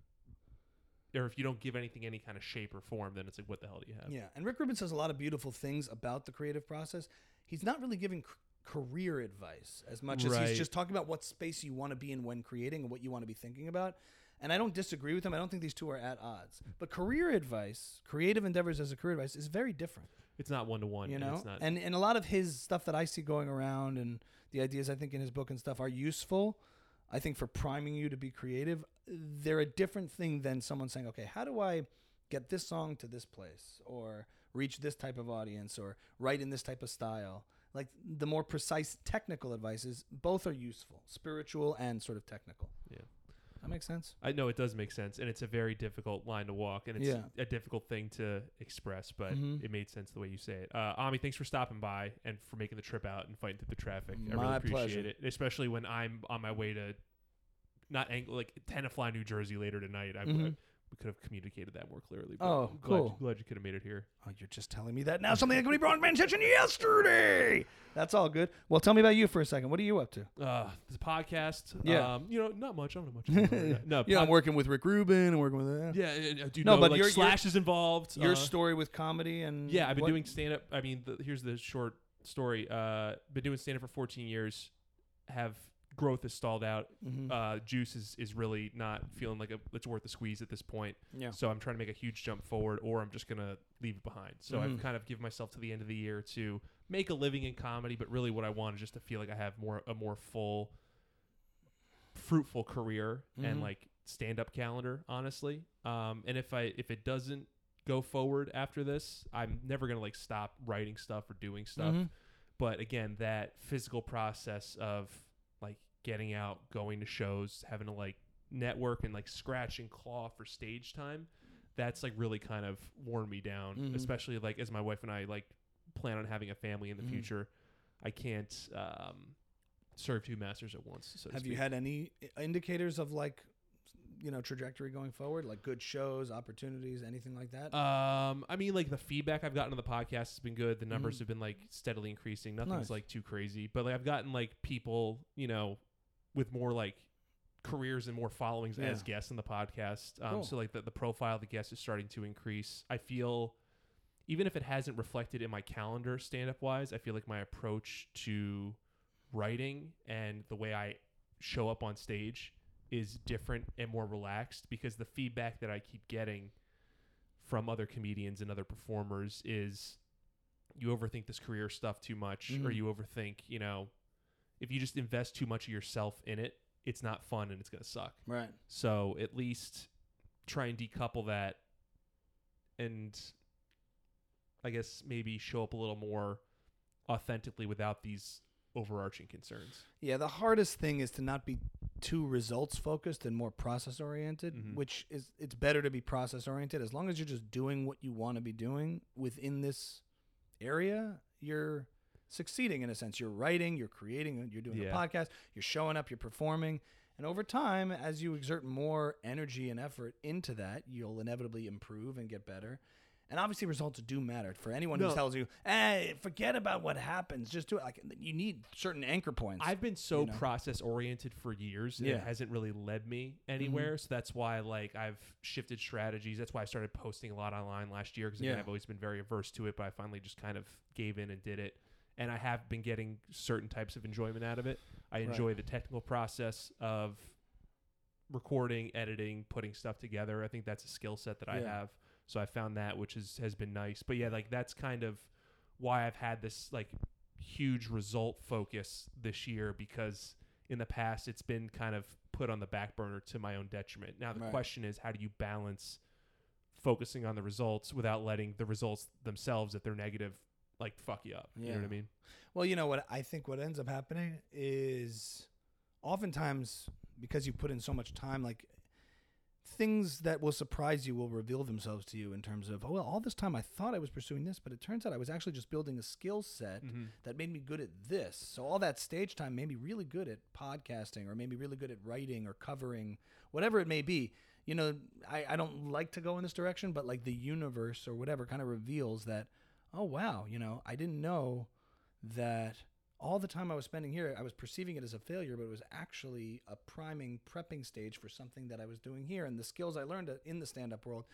or if you don't give anything any kind of shape or form, then it's like, what the hell do you have? Yeah, and Rick Rubin says a lot of beautiful things about the creative process. He's not really giving c- career advice as much as Right. he's just talking about what space you want to be in when creating and what you want to be thinking about. And I don't disagree with him. I don't think these two are at odds. But career advice, creative endeavors as a career advice, is very different. It's not one to one. You and know, it's not. and and a lot of his stuff that I see going around and the ideas I think in his book and stuff are useful. I think for priming you to be creative, they're a different thing than someone saying, "Okay, how do I get this song to this place or reach this type of audience or write in this type of style?" Like the more precise technical advices, both are useful, spiritual and sort of technical. That makes sense. I know it does make sense, and it's a very difficult line to walk, and it's Yeah. a difficult thing to express, but Mhm. it made sense the way you say it. Uh, Ami, thanks for stopping by and for making the trip out and fighting through the traffic. I really My appreciate pleasure. it, especially when I'm on my way to not ang- like Tenafly, New Jersey later tonight. I, Mhm. We could have communicated that more clearly. But Oh, I'm glad, cool. Glad you could have made it here. Oh, you're just telling me that now. Something that could be brought to my attention yesterday. That's all good. Well, tell me about you for a second. What are you up to? Uh, this podcast, Yeah. um, you know, not much. I don't know much. about it. no, Yeah, I'm pod- working with Rick Rubin and working with. Uh, yeah, uh, do you No, know, but like your- Slash is involved. Your uh, story with comedy and Yeah, I've been what- doing stand up. I mean, the, here's the short story. Uh, been doing stand up for 14 years. Have growth is stalled out. Mhm. Uh, juice is, is really not feeling like a, it's worth the squeeze at this point. yeah. So I'm trying to make a huge jump forward, or I'm just gonna leave it behind. So I've Mhm. kind of given myself to the end of the year to make a living in comedy, but really what I want is just to feel like I have more a more full, fruitful career and Mhm. like stand up calendar. Honestly, um, and if I if it doesn't go forward after this, I'm never gonna like stop writing stuff or doing stuff. Mhm. But again, that physical process of like getting out, going to shows, having to like network and like scratch and claw for stage time, that's like really kind of worn me down. Mhm. Especially like as my wife and I like plan on having a family in the Mhm. future, I can't um, serve two masters at once. So Have you had any indicators of like, you know, trajectory going forward, like good shows, opportunities, anything like that? Um, I mean, like the feedback I've gotten on the podcast has been good. The numbers Mhm. have been like steadily increasing. Nothing's Nice. like too crazy, but like I've gotten like people, you know, with more like careers and more followings as guests in the podcast. Um, Cool. so like the, the profile of the guest is starting to increase. I feel, even if it hasn't reflected in my calendar stand up wise, I feel like my approach to writing and the way I show up on stage is different and more relaxed because the feedback that I keep getting from other comedians and other performers is you overthink this career stuff too much or Mhm. you overthink, you know, if you just invest too much of yourself in it, it's not fun and it's going to suck. right. So at least try and decouple that and I guess maybe show up a little more authentically without these overarching concerns. Yeah, the hardest thing is to not be too results focused and more process oriented, Mhm. which is it's better to be process oriented as long as you're just doing what you want to be doing within this area, you're succeeding in a sense. You're writing, you're creating, you're doing Yeah. a podcast, you're showing up, you're performing. And over time, as you exert more energy and effort into that, you'll inevitably improve and get better. And obviously, results do matter. For anyone No. who tells you, "Hey, forget about what happens, just do it," like you need certain anchor points. I've been so you know? process oriented for years and Yeah. Mm-hmm. it hasn't really led me anywhere. So that's why like I've shifted strategies. That's why I started posting a lot online last year because Yeah. I've always been very averse to it, but I finally just kind of gave in and did it. And I have been getting certain types of enjoyment out of it. I Right. enjoy the technical process of recording, editing, putting stuff together. I think that's a skill set that I have. So I found that which is has been nice. But yeah, like that's kind of why I've had this like huge result focus this year because in the past it's been kind of put on the back burner to my own detriment. Now the Right. question is how do you balance focusing on the results without letting the results themselves if they're negative like fuck you up. You know what I mean? Well, you know what I think what ends up happening is oftentimes because you put in so much time like things that will surprise you will reveal themselves to you in terms of oh well all this time I thought I was pursuing this but it turns out I was actually just building a skill set Mhm. that made me good at this. So all that stage time made me really good at podcasting or maybe really good at writing or covering whatever it may be. You know, I, I don't like to go in this direction, but like the universe or whatever kind of reveals that, oh wow, you know, I didn't know that all the time I was spending here, I was perceiving it as a failure, but it was actually a priming, prepping stage for something that I was doing here. And the skills I learned in the stand up world,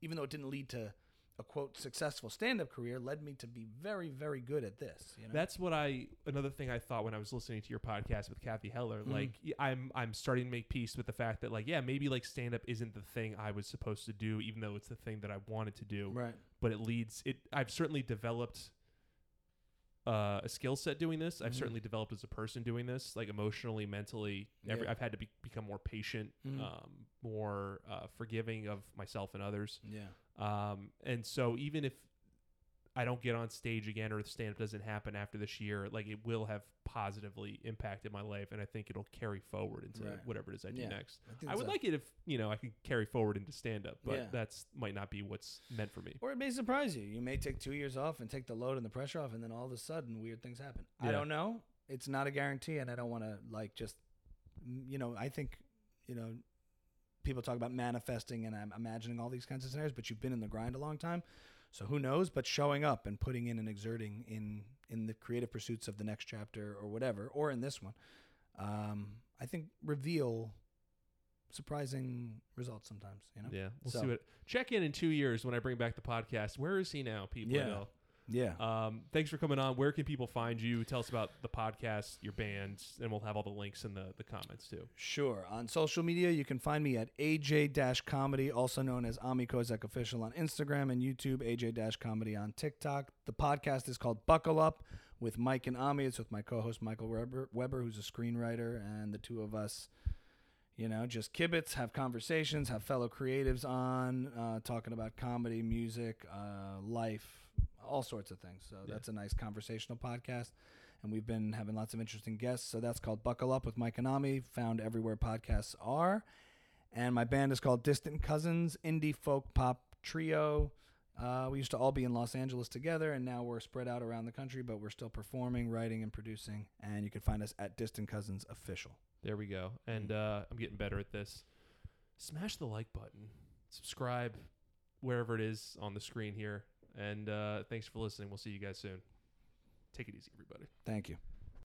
even though it didn't lead to a quote successful stand up career, led me to be very, very good at this. You know? That's what I another thing I thought when I was listening to your podcast with Cathy Heller. Mhm. Like I'm, I'm starting to make peace with the fact that like yeah maybe like stand up isn't the thing I was supposed to do even though it's the thing that I wanted to do. right. But it leads it. I've certainly developed uh, a skill set doing this. I've Mhm. certainly developed as a person doing this, like emotionally, mentally. Every, Yeah. I've had to be, become more patient, Mhm. um, more uh, forgiving of myself and others. Yeah. Um, and so even if I don't get on stage again or the stand up doesn't happen after this year, like it will have positively impacted my life, and I think it'll carry forward into Right. whatever it is I do Yeah. next. think I would so. like it if you know I could carry forward into stand up, but Yeah. that's might not be what's meant for me. Or it may surprise you. You may take two years off and take the load and the pressure off, and then all of a sudden, weird things happen. I don't know. It's not a guarantee, and I don't want to like just, you know. I think, you know, people talk about manifesting and I'm imagining all these kinds of scenarios, but you've been in the grind a long time, so who knows? But showing up and putting in and exerting in in the creative pursuits of the next chapter or whatever, or in this one, um, I think reveal surprising results sometimes. You know. Yeah, we'll So- see what. Check in in two years when I bring back the podcast. Where is he now, people? Yeah. Yeah. Um, thanks for coming on. Where can people find you? Tell us about the podcast, your bands, and we'll have all the links in the, the comments too. Sure. On social media, you can find me at AJ Comedy, also known as Ami Kozak Official on Instagram and YouTube, AJ Comedy on TikTok. The podcast is called Buckle Up with Mike and Ami. It's with my co host, Michael Weber, Weber, who's a screenwriter, and the two of us, you know, just kibitz, have conversations, have fellow creatives on, uh, talking about comedy, music, uh, life, all sorts of things. So Yeah. that's a nice conversational podcast and we've been having lots of interesting guests. So that's called Buckle Up with Mike and Ami, found everywhere podcasts are. And my band is called Distant Cousins, indie folk pop trio. Uh, we used to all be in Los Angeles together, and now we're spread out around the country, but we're still performing, writing, and producing. And you can find us at Distant Cousins Official. There we go. And uh, I'm getting better at this. Smash the like button, subscribe wherever it is on the screen here. And uh, thanks for listening. We'll see you guys soon. Take it easy, everybody. Thank you.